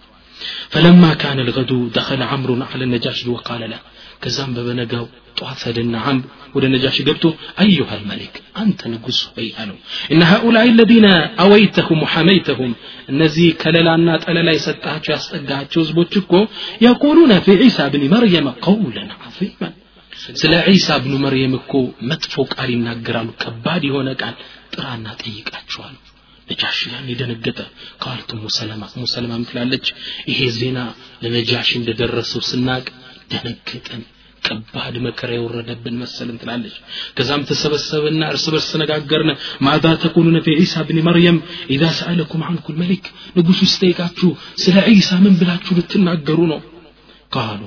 فلما كان الغدو دخل عمرو على النجاشي وقال له كزام ببنقاو طوات سدنا عمرو وده النجاشي قلتو أيها الملك أنت نقص أيهانو إن هؤلاء الذين أويتهم وحميتهم النزي كللانا تللا يستهاتشو يستقهاتشو زبوتشكو يقولون في عيسى بن مريم قولا عظيما ስለ ዒሳ ብኑ መርየም እኮ መጥፎ ቃል ይናገራሉ ከባድ የሆነ ቃል ጥራና ጠይቃቸዋል ነጃሽ ያን የደነገጠ ቃልቱ ሙሰለማ ሙሰለማ ምትላለች ይሄ ዜና ለነጃሽ እንደደረሰው ስናቅ ደነገጠን ከባድ መከራ የወረደብን መሰልን ትላለች። ከዛም ተሰበሰብና እርስ በርስ ተነጋገርን። ማዛ ተቁሉነ ፊ ዒሳ ብን መርየም ኢዛ ሰአለኩም አንኩ ልመሊክ ንጉሱ ሲጠይቃችሁ ስለ ዒሳ ምን ብላችሁ ልትናገሩ ነው? ቃሉ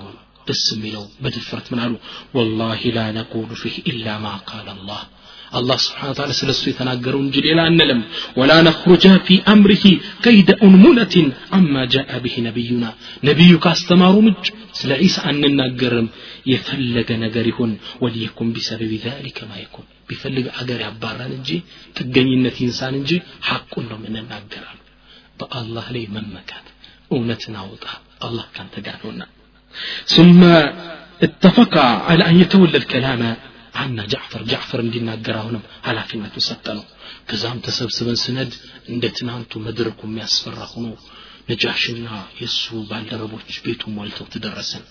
ደስ የሚለው በድፍረት ምን ወላሂ ላ ነቁሉ ፊህ ኢላ ማ ቃል አላህ አላህ ስብሓን ታላ ስለ እሱ የተናገረው እንጂ ሌላ አንልም ወላ ነኽሩጀ ፊ አምሪሂ ከይደ ኡንሙለትን አማ ጃአ ብሂ ነቢዩና ነቢዩ ካስተማሩ ምጭ ስለ ዒሳ አንናገርም የፈለገ ነገር ይሁን ወሊየኩን ቢሰበቢ ዛሊከ ማ ይኩን ቢፈልግ አገር ያባራን እንጂ ጥገኝነት ይንሳን እንጂ ሐቁን ነው የምንናገራሉ በአላህ ላይ መመካት እውነትን አውጣ አላህ ካንተ ጋር ነውና ثم اتفق على أن يتولى الكلام አና ጃዕፈር ጃዕፈር እንዲናገር አሁንም ኃላፊነቱ ሰጠ ነው ከዛም ተሰብስበን ስነድ እንደ ትናንቱ መድረኩ የሚያስፈራ ሆኖ ነጃሽና የእሱ ባልደረቦች ቤቱ ሞልተው ትደረስን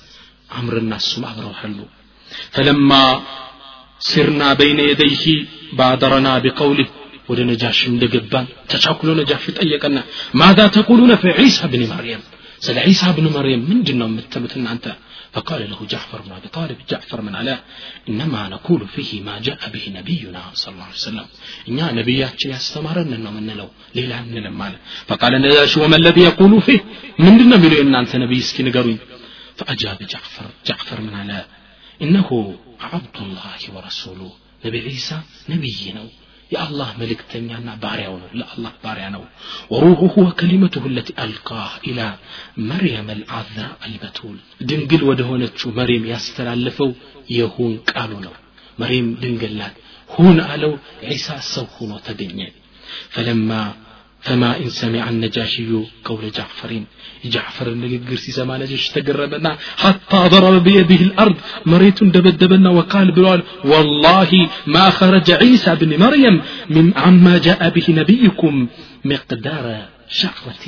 አምርና እሱም አብረው ሐሉ ፈለማ ሲርና በይነ የደይህ ባደረና ቢቀውልህ ወደ ነጃሽ እንደገባን ተቻኩሎ ነጃሽ ጠየቀና ማዛ ተቁሉነ ፊ ዒሳ ብን መርየም ስለ ዒሳ ብን መርየም ምንድን ነው የምትሉት እናንተ فقال له جعفر بن ابي طالب جعفر من علاء انما نقول فيه ما جاء به نبينا صلى الله عليه وسلم እኛ ነቢያችን ያስተማረን ነው የምንለው ሌላ አንልም አለ فقال النجاشي وما الذي يقول فيه ምንድን ነው የሚለው የእናንተ ነቢይ እስኪ ንገሩኝ فأجاب جعفر جعفر من علاء إنه عبد الله ورسوله نبي عيسى نبي ነው የአላህ መልእክተኛና ባሪያው ነው ለአላህ ባሪያ ነው ወሩሁሁ ወከሊመቱሁ ለቲ አልቃህ ኢላ መርየም አልዓዛ አልበቱል ድንግል ወደ ሆነችው መሬም ያስተላለፈው የሁን ቃሉ ነው መሬም ድንግል ናት ሁን አለው ዒሳ ሰው ሆኖ ተገኘ ፈለማ فما إن سمع النجاشي قول جعفر جعفر النجر سيسمع نجاش تقربنا حتى ضرب بيده الأرض مريت دبدبنا وقال بلال والله ما خرج عيسى بن مريم من عما جاء به نبيكم مقدار شعرة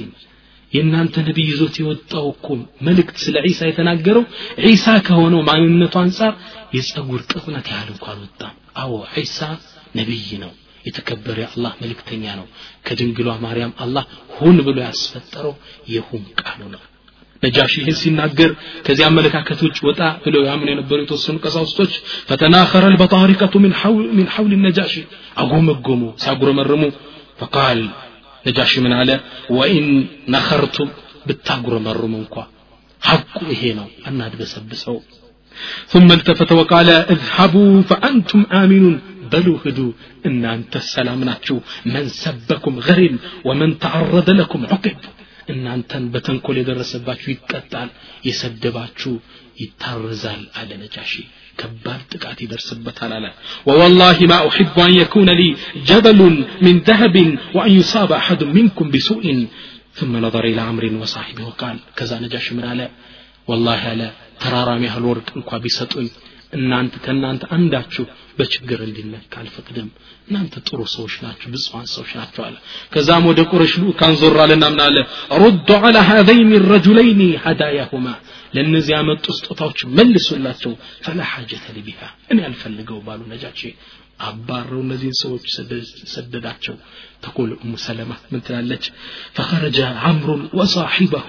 የእናንተ ነቢይ ይዞት የወጣው እኮ መልእክት ስለ ዒሳ የተናገረው ዒሳ ከሆነው ማንነቱ አንጻር የጸጉር ቅጥነት ያህል እንኳ አልወጣም አዎ ዒሳ ነቢይ ነው የተከበረ የአላህ መልእክተኛ ነው ከድንግሏ ማርያም አላህ ሁን ብሎ ያስፈጠረው የሁን ቃሉ ነው ነጃሽ ይህን ሲናገር ከዚህ አመለካከት ውጭ ወጣ ብለው ያምኑ የነበሩ የተወሰኑ ቀሳውስቶች ፈተናኸረ ልበጣሪቀቱ ሚን ሐውል ነጃሺ አጎመጎሙ ሲያጉረመርሙ ፈቃል ነጃሺ ምን አለ ወኢን ነኸርቱም ብታጉረመርሙ እንኳ ሐቁ ይሄ ነው አናድበሰብሰው ثم التفت وقال اذهبوا فأنتم آمنون በሉ ሂዱ እናንተ ሰላም ናችሁ መን ሰበኩም ገሪም ወመን ተዓረደ ለኩም ዑቅብ እናንተን በተንኮል የደረሰባችሁ ይቀጣል የሰደባችሁ ይታረዛል አለ ነጃሺ ከባድ ጥቃት ይደርስበታል አለ ወወላሂ ማ ኡሕቡ አን የኩነ ሊ ጀበሉን ሚን ዘሀብን ወአን ዩሳበ አሐዱ ሚንኩም ቢሱኢን ثم نظر إلى عمرو وصاحبه وقال كذا نجاش من على والله على ተራራም ያህል ወርቅ እንኳ ቢሰጡኝ እናንተ ከእናንተ አንዳችሁ በችግር እንዲነካ አልፈቅድም እናንተ ጥሩ ሰዎች ናችሁ ብፁዓን ሰዎች ናቸው አለ ከዛም ወደ ቁረሽ ልኡካን ዞር አለና ምን አለ ሩዱ አላ ሀዘይን ረጁለይኒ ሀዳያሁማ ለእነዚህ ያመጡ ስጦታዎች መልሱላቸው ፈላ ሐጀተ ሊቢሃ እኔ አልፈልገው ባሉ ነጃቼ አባረው እነዚህን ሰዎች ሰደዳቸው ተቁል ኡሙ ሰለማ ምን ትላለች ፈኸረጀ አምሩን ወሳሒበሁ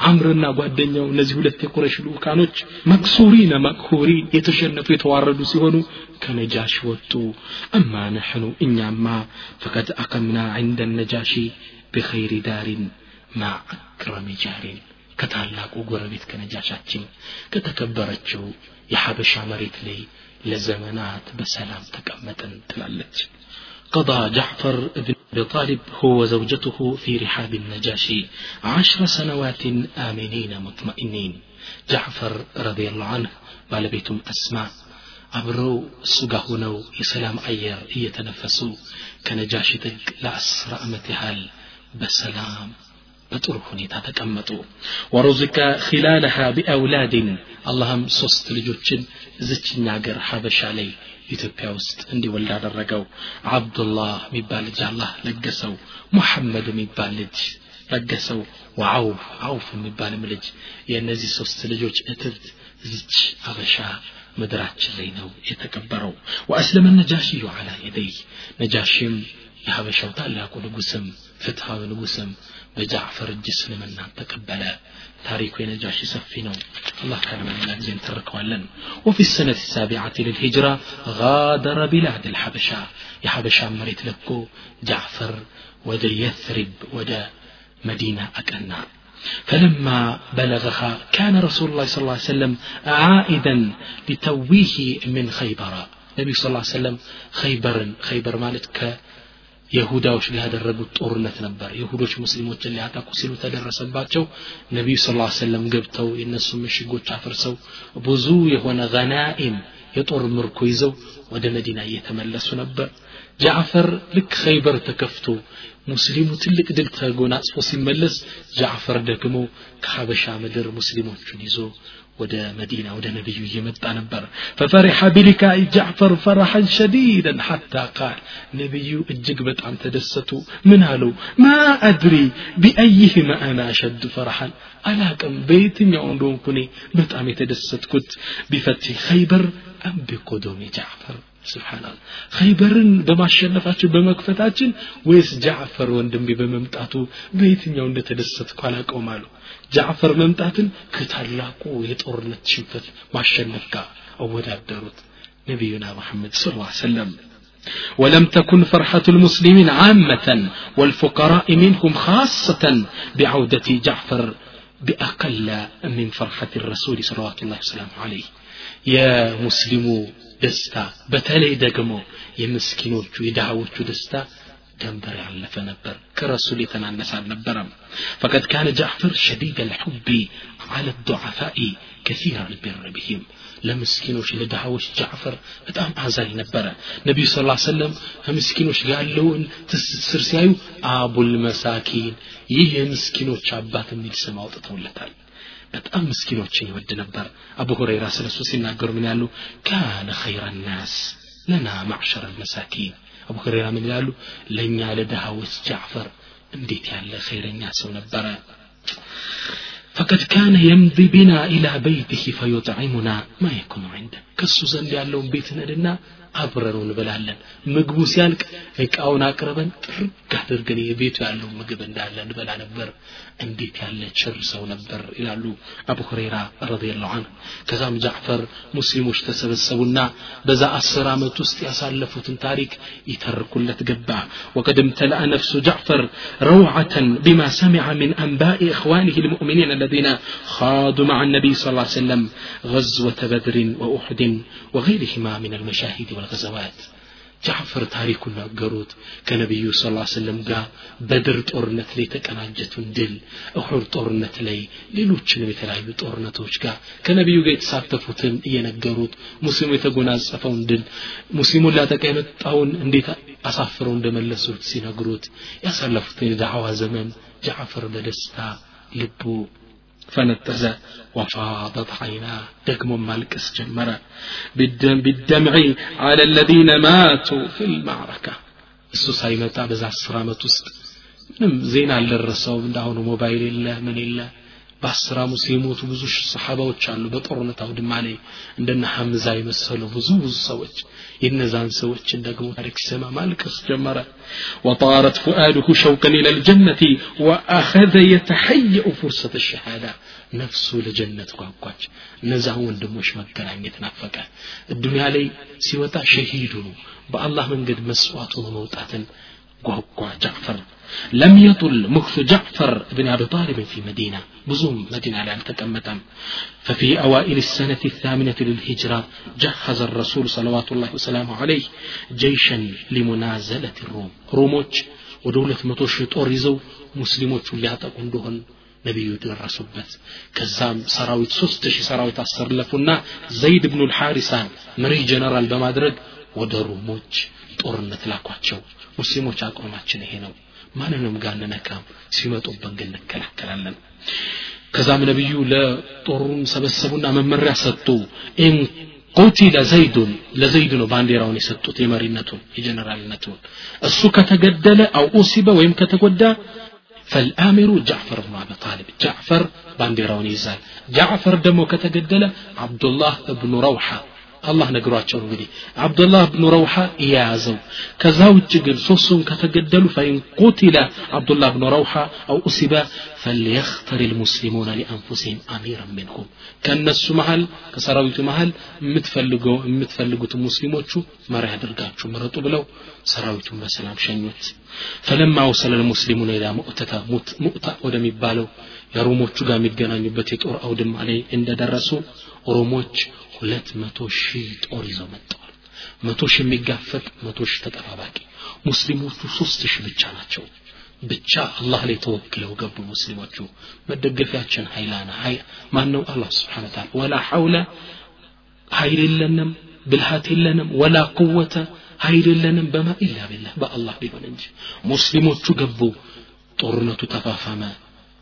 አምርና ጓደኛው እነዚህ ሁለት የቁረሽ ልኡካኖች መክሱሪነ መቅሁሪ የተሸነፉ የተዋረዱ ሲሆኑ ከነጃሽ ወጡ። እማ ነሕኑ እኛማ ፈቀድ አቀምና ዕንደ ነጃሺ ብኸይሪ ዳሪን ማ አክረሚ ጃሪን። ከታላቁ ጎረቤት ከነጃሻችን ከተከበረችው የሐበሻ መሬት ላይ ለዘመናት በሰላም ተቀመጥን ትላለች قضى جعفر بن أبي طالب هو وزوجته في رحاب النجاشي عشر سنوات آمنين مطمئنين جعفر رضي الله عنه ባለቤቱም አስማ አብረው እሱ ጋር ሆነው የሰላም አየር እየተነፈሱ ከነጃሺ ጥግ ለአስር ዓመት ያህል በሰላም በጥሩ ሁኔታ ተቀመጡ ወሩዝቀ ኺላለሃ ቢአውላድን አላህም ሶስት ልጆችን እዝችኛ ሀገር ሀበሻ ላይ ኢትዮጵያ ውስጥ እንዲወልድ አደረገው አብዱላህ የሚባል ልጅ አላህ ለገሰው ሙሐመድ የሚባል ልጅ ለገሰው ወአውፍ አውፍ የሚባልም ልጅ የእነዚህ ሶስት ልጆች እትብት እዚች አበሻ ምድራችን ላይ ነው የተቀበረው ወአስለመ ነጃሽዩ አላ የደይ ነጃሽም የሀበሻው ታላቁ ንጉስም ፍትሐዊ ንጉስም በጃዕፈር እጅ እስልምናን ተቀበለ تاريخ نجاشي سفينو الله كان من الله زين تركوالن وفي السنة السابعة للهجرة غادر بلاد الحبشة يا حبشة مريت لكو جعفر ወደ يثرب ወደ مدينة أكنا فلما بلغها كان رسول الله صلى الله عليه وسلم عائدا لتويه من خيبر النبي صلى الله عليه وسلم خيبر خيبر مالت የሁዳዎች ላይ ያደረጉት ጦርነት ነበር። የሁዶች ሙስሊሞችን ሊያጠቁ ሲሉ ተደረሰባቸው። ነቢዩ ስ ሰለም ገብተው የእነሱ ምሽጎች አፍርሰው ብዙ የሆነ ገናኢም የጦር ምርኮ ይዘው ወደ መዲና እየተመለሱ ነበር። ጃዕፈር ልክ ኸይበር ተከፍቶ ሙስሊሙ ትልቅ ድል ተጎናጽፎ ሲመለስ ጃዕፈር ደግሞ ከሀበሻ ምድር ሙስሊሞቹን ይዞ ወደ መዲና ወደ ነቢዩ እየመጣ ነበር ፈፈሪሐ ቢሊካኢ ጃዕፈር ፈረሐን ሸዲደን ሐታ ቃል ነቢዩ እጅግ በጣም ተደሰቱ ምን አለው ማ አድሪ ቢአይህማ አና አሸዱ ፈረሐን አላቅም በየትኛው እንደሆንኩ እኔ በጣም የተደሰትኩት ቢፈትህ ኸይበር አም ቢቆዶሚ ጃዕፈር ስብሓናላ ኸይበርን በማሸነፋችን በመክፈታችን ወይስ ጃዕፈር ወንድሜ በመምጣቱ በየትኛው እንደተደሰትኩ አላቀውም አሉ ጃዕፈር መምጣትን ከታላቁ የጦርነት ሽንፈት ማሸነፍ ጋር አወዳደሩት ነቢዩና መሐመድ ስ ሰለም ولم تكن فرحة المسلمين عامة والفقراء منهم خاصة بعودة جعفر بأقل من فرحة الرسول صلوات الله وسلامه عليه يا مسلم ደስታ በተለይ ደግሞ የምስኪኖቹ የድሃዎቹ ደስታ ደንበር ያለፈ ነበር ከረሱል የተናነሰ አልነበረም ፈቀድ ካነ ጃዕፈር ሸዲድ አልሑቢ አለ ዱዓፋኢ ከሲር አልቢር ብሂም ለምስኪኖች ለድሃዎች ጃዕፈር በጣም አዛኝ ነበረ ነቢዩ ስ ሰለም ከምስኪኖች ጋር ያለውን ትስስር ሲያዩ አቡል መሳኪን ይህ የምስኪኖች አባት የሚል ስም አውጥተውለታል በጣም ምስኪኖችን ይወድ ነበር አቡ ሁረይራ ስለሱ ሲናገሩ ምን ያሉ ካነ ኸይረ ናስ ለና ማዕሸረ መሳኪን አቡ ሁረይራ ምን ይላሉ ለእኛ ለድሃዎች ጃዕፈር እንዴት ያለ ኸይረኛ ሰው ነበረ فقد كان يمضي بنا إلى بيته فيطعمنا ما يكون عنده كسو زند ያለውን ቤት ነድና አብረነው እንበላለን ምግቡ ሲያልቅ እቃውን አቅርበን ጥርግ አድርገን የቤቱ ያለው ምግብ እንዳለ እንበላ ነበር እንዴት ያለ ችር ሰው ነበር ይላሉ አቡ ሁሬራ ረዲየላሁ ዐንሁ ከዛም ጃዕፈር ሙስሊሞች ተሰበሰቡና በዛ አስር ዓመት ውስጥ ያሳለፉትን ታሪክ ይተርኩለት ገባ وقد امتلأ نفس جعفر روعة بما سمع من أنباء إخوانه المؤمنين الذين خاضوا مع النبي صلى الله عليه وسلم غزوة بدر وأحد وغيرهما من المشاهد والغزوات ጃዕፈር ታሪኩን ነገሩት። ከነቢዩ ስ ሰለም ጋር በድር ጦርነት ላይ የተቀናጀቱን ድል እሑድ ጦርነት ላይ ሌሎችንም የተለያዩ ጦርነቶች ጋር ከነቢዩ ጋር የተሳተፉትን እየነገሩት ሙስሊሙ የተጎናጸፈውን ድል ሙስሊሙን ሊያጠቃ የመጣውን እንዴት አሳፍረው እንደመለሱት ሲነግሩት ያሳለፉትን የዳዕዋ ዘመን ጃዕፈር በደስታ ልቡ ፈነጠዘ وفاضت عيناه دقم مالكس جمرة بالدم بالدمع على الذين ماتوا في المعركة እሱ ሳይመጣ በዛ አስር ዓመት ውስጥ ምንም ዜና አልደረሰውም እንዳሁኑ ሞባይል የለ ምን የለ በአስር ዓመት የሞቱ ብዙ ሰሓባዎች አሉ በጦርነት አውድማ ላይ እንደነ ሐምዛ የመሰሉ ብዙ ብዙ ሰዎች የነዛን ሰዎችን ደግሞ ታሪክ ሲሰማ ማልቀስ ጀመረ وطارت فؤاده شوقا إلى الجنة وأخذ يتحيأ فرصة الشهادة ነፍሱ ለጀነት ጓጓች እነዛን ወንድሞች መገናኘት ናፈቀ እዱንያ ላይ ሲወጣ ሸሂዱ ነው በአላህ መንገድ መስዋዕት ሆኖ መውጣትን ጓጓ ጃዕፈር لم يطل مكث جعفر بن أبي طالب في مدينة بزوم ብዙም መዲና ላይ አልተቀመጠም ففي أوائل السنة الثامنة للهجرة جهز الرسول صلوات الله وسلامه عليه جيشا لمنازلة الروم. روموش ودولة متوش توريزو مسلموش وليات أقندهن نبي يدير الرسول بس كزام سراويت سستش سراويت أصر لفنا زيد بن الحارسان مري جنرال بمدرد بمادرق ودروموش ጦርነት ላኳቸው። ሙስሊሞች አቋማችን ይሄ ነው። ማንንም ጋር እንነካም ሲመጡብን ግን እንከላከላለን። ከዛም ነቢዩ ለጦሩን ሰበሰቡና መመሪያ ሰጡ። ኢን ቁቲለ ዘይዱን ለዘይድ ነው ባንዲራውን የሰጡት የመሪነቱን የጀነራልነቱን። እሱ ከተገደለ አው ኡሲበ ወይም ከተጎዳ ፈልአሚሩ ጃዕፈር ብኑ አቢ ጣሊብ ጃዕፈር ባንዲራውን ይይዛል። ጃዕፈር ደግሞ ከተገደለ አብዱላህ እብኑ ረውሓ አላህ ነግሯቸው ነው እንግዲህ አብዱላህ ብኑ ረውሓ የያዘው ከዛ ውጭ ግን ሶስቱም ከተገደሉ ፈኢን ቁቲለ አብዱላህ ብኑ ረውሓ አው ኡሲበ ፈልየኽተር ልሙስሊሙነ ሊአንፉሲህም አሚረን ሚንሁም ከእነሱ መሃል ከሰራዊቱ መሃል የምትፈልገው የምትፈልጉት ሙስሊሞቹ መሪ አድርጋችሁ ምረጡ ብለው ሰራዊቱን በሰላም ሸኙት ፈለማ ወሰለ ልሙስሊሙን ኢላ ሙእተታ ሙእታ ወደሚባለው የሮሞቹ ጋር የሚገናኙበት የጦር አውድማ ላይ እንደደረሱ ሮሞች ሁለት መቶ ሺህ ጦር ይዘው መጥተዋል። መቶ ሺህ የሚጋፈጥ መቶ ሺህ ተጠባባቂ። ሙስሊሞቹ ሶስት ሺህ ብቻ ናቸው። ብቻ አላህ ላይ ተወክለው ገቡ ሙስሊሞቹ። መደገፊያችን ሀይላና ሀይ ማን ነው አላህ سبحانه وتعالى ولا حول ሀይል የለንም ብልሃት የለንም ولا قوة ሀይል የለንም በማ إلا بالله። በአላህ ቢሆን እንጂ። ሙስሊሞቹ ገቡ ጦርነቱ ተፋፋመ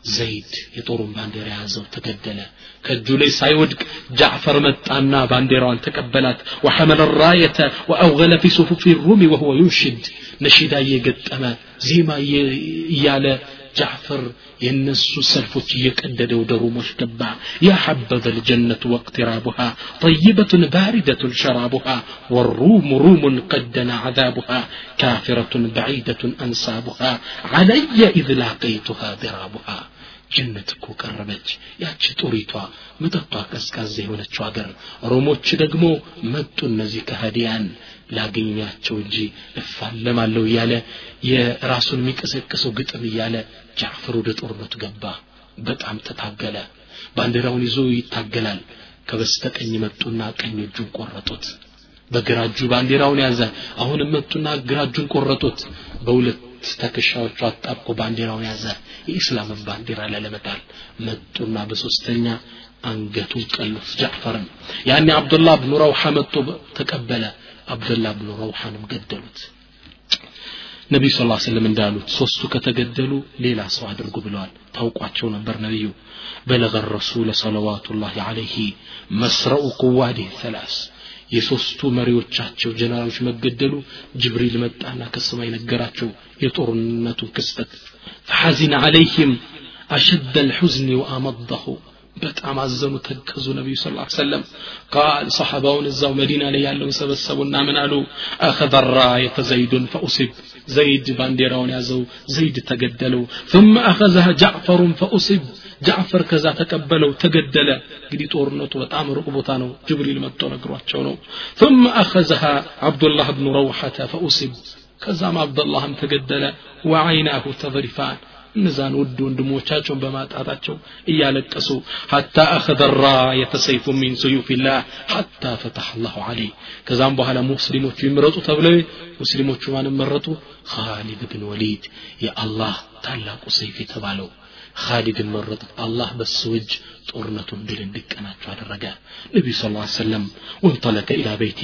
ዘይድ የጦሩን ባንዲራ የያዘው ተገደለ ከእጁ ላይ ሳይወድቅ ጃዕፈር መጣና ባንዲራዋን ተቀበላት ወሐመለ ራየተ ወአውገለ ፊ ሱፉፊ ሩሚ ወሁወ ዩንሽድ ነሺዳ እየገጠመ ዜማ እያለ ጃዕፈር የእነሱ ሰልፎች እየቀደደ ወደ ሩሞች ገባ ያ ሐበዘ ልጀነቱ ወቅትራቡሃ طيبة باردة شرابها والروم روم قد دنا عذابها كافرة بعيدة أنسابها علي إذ لاقيتها ضرابها ጀነት እኮ ቀረበች ያቺ ጡሪቷ መጠጧ ቀዝቃዛ የሆነችው አገር ሮሞች ደግሞ መጡ እነዚህ ከሃዲያን ላገኛቸው እንጂ እፋለማለሁ እያለ የራሱን የሚቀሰቅሰው ግጥም እያለ ጃዕፈር ወደ ጦርነቱ ገባ። በጣም ተታገለ። ባንዲራውን ይዞ ይታገላል። ከበስተቀኝ መጡና ቀኝ እጁን ቆረጡት። በግራ እጁ ባንዲራውን ያዘ። አሁንም መጡና ግራ እጁን ቆረጡት። በሁለት ትከሻዎቹ አጣብቆ ባንዲራውን ያዘ። የኢስላምን ባንዲራ ለለመጣል መጡና በሶስተኛ አንገቱን ቀሉት ጃዕፈርን። ያኔ አብዱላህ ብኑ ረውሓ መጥቶ ተቀበለ አብደላ ብኑ ረውሐንም ገደሉት ነቢዩ ስ ስለም እንዳሉት ሶስቱ ከተገደሉ ሌላ ሰው አድርጉ ብለዋል ታውቋቸው ነበር ነቢዩ በለገ ረሱለ ሰለዋቱ ላህ አለይህ መስረኡ ኩዋዲህ ሰላስ የሶስቱ መሪዎቻቸው ጀነራሎች መገደሉ ጅብሪል መጣና ከሰማይ ነገራቸው የጦርነቱ ክስተት ፈሐዚን አለይህም አሸደ ልሑዝኒ ወአመضሁ በጣም አዘኑ ተከዙ ነቢዩ ስ ሰለም ቃል ሰሐባውን እዛው መዲና ላይ ያለው ሰበሰቡና ምን አሉ አኸዘ ራየተ ዘይዱን ፈኡሲብ ዘይድ ባንዲራውን ያዘው ዘይድ ተገደለው ثم أخذها جعفر فأصب ጃዕፈር ከዛ ተቀበለው ተገደለ እንግዲህ ጦርነቱ በጣም ሩቅ ቦታ ነው ጅብሪል መጥቶ ነግሯቸው ነው ثم أخذها عبد الله بن روحة فأصب كزام عبد الله تقدل وعيناه تظرفان እነዛን ውድ ወንድሞቻቸውን በማጣታቸው እያለቀሱ ሐታ አኸዘ ራየተ ሰይፉ ሚን ስዩፊላህ ሐታ ፈተሐ አላሁ ዐለይህ። ከዛም በኋላ ሙስሊሞቹ ይምረጡ ተብለው ሙስሊሞቹ ማንም መረጡ? ካሊድ ብን ወሊድ የአላህ ታላቁ ሰይፍ የተባለው ካሊድን መረጡት። አላህ በሱ እጅ ጦርነቱን ድል እንዲቀናቸው አደረገ። ነቢዩ ስ ላ ሰለም ወንጠለቀ ኢላ ቤቲ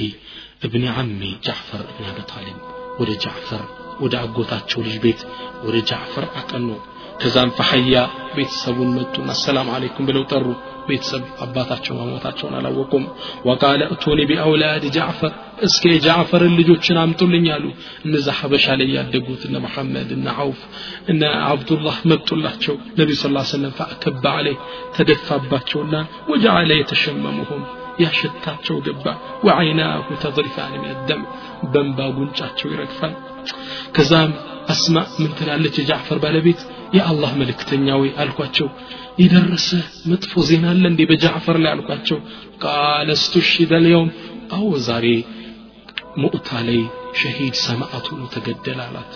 እብኒ ዓሚ ጃዕፈር እብን አቢ ጣሊብ ወደ ጃዕፈር ወደ አጎታቸው ልጅ ቤት ወደ ጃዕፈር አቀኑ። ከዛም ፈሐያ ቤተሰቡን መጡና ሰላም አለይኩም ብለው ጠሩ። ቤተሰብ አባታቸው መሞታቸውን አላወቁም። ወቃለ እቱኒ ቢአውላድ ጃዕፈር እስከ የጃዕፈርን ልጆችን አምጡልኝ አሉ። እነዛ ሀበሻ ላይ ያደጉት እነ መሐመድ እነ አውፍ እነ አብዱላህ መጡላቸው። ነቢ ስ ሰለም ፈአከባ አለይ ተደፋባቸውና ወጀዓለ የተሸመሙሁም ያሸታቸው ገባ። ወዐይናሁ ተዝሪፋን ምን ደም በንባ ጉንጫቸው ይረግፋል። ከዛም አስማ ምን ትላለች? የጃዕፈር ባለቤት የአላህ መልእክተኛ ወይ አልኳቸው። የደረሰ መጥፎ ዜና አለ እንዴ በጃዕፈር ላይ አልኳቸው። ቃለ ስቱሽሂደ ልየውም አዎ ዛሬ ሙእታ ላይ ሸሂድ ሰማዕቱ ነው ተገደለ አላት።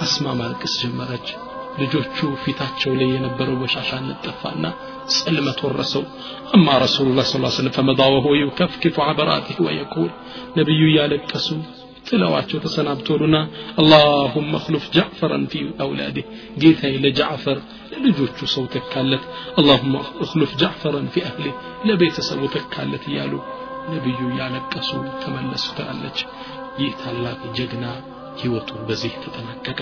አስማ ማልቀስ ጀመረች ልጆቹ ፊታቸው ላይ የነበረው በሻሻ ነጠፋና ጽልመት ወረሰው አማ ረሱሉላህ ስ ስለም ፈመዳ ወሆ ዩከፍኪፉ ዐበራቲህ ወየቁል ነቢዩ እያለቀሱ ጥለዋቸው ተሰናብተውሉና አላሁመ እክሉፍ ጃዕፈረን ፊ አውላዴ ጌታዬ ለጃዕፈር ለልጆቹ ሰው ተካለት አላሁመ እክሉፍ ጃዕፈረን ፊ አህሌ ለቤተሰቡ ተካለት እያሉ ነቢዩ እያለቀሱ ተመለሱ ትላለች ይህ ታላቅ ጀግና ህይወቱ በዚህ ተጠናቀቀ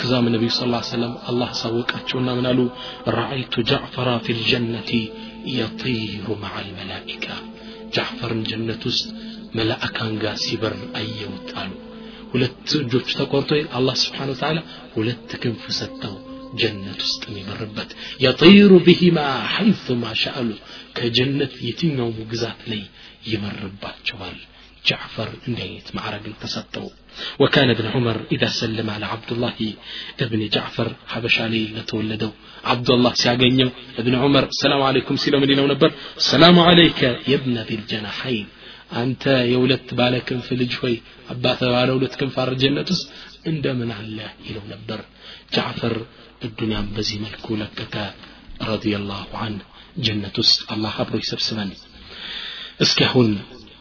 ከዛም ነቢዩ ስ ሰለም አላህ ሳወቃቸውና ምን አሉ ረአይቱ ጃዕፈራ ፊ ልጀነቲ የጢሩ መዓ ልመላኢካ ጃዕፈርን ጀነት ውስጥ መላእካን ጋር ሲበር አየውት አሉ ሁለት እጆቹ ተቆርጦ አላህ ስብሓን ወተላ ሁለት ክንፍ ሰጠው ጀነት ውስጥ የሚበርበት የጢሩ ብሂማ ሐይث ማ ሻአሉ ከጀነት የትኛውም ግዛት ላይ ይበርባቸዋል ጃዕፈር እንዲህ አይነት ማዕረግን ተሰጠው وكان ابن عمر إذا سلم على عبد الله ابن جعفر حبش عليه لتولدوا عبد الله سياغنيو ابن عمر السلام عليكم سيلو من نبر السلام عليك يا ابن ذي الجناحين አንተ የሁለት ባለ ክንፍ ልጅ ሆይ አባተ ባለ ሁለት ክንፍ አር ጀነት ውስጥ እንደምን አለ ይለው ነበር ጃዕፈር እዱንያም በዚህ መልኩ ለቀቀ ረዲየላሁ አንህ ጀነት ውስጥ አላህ አብሮ ይሰብስበን እስኪ አሁን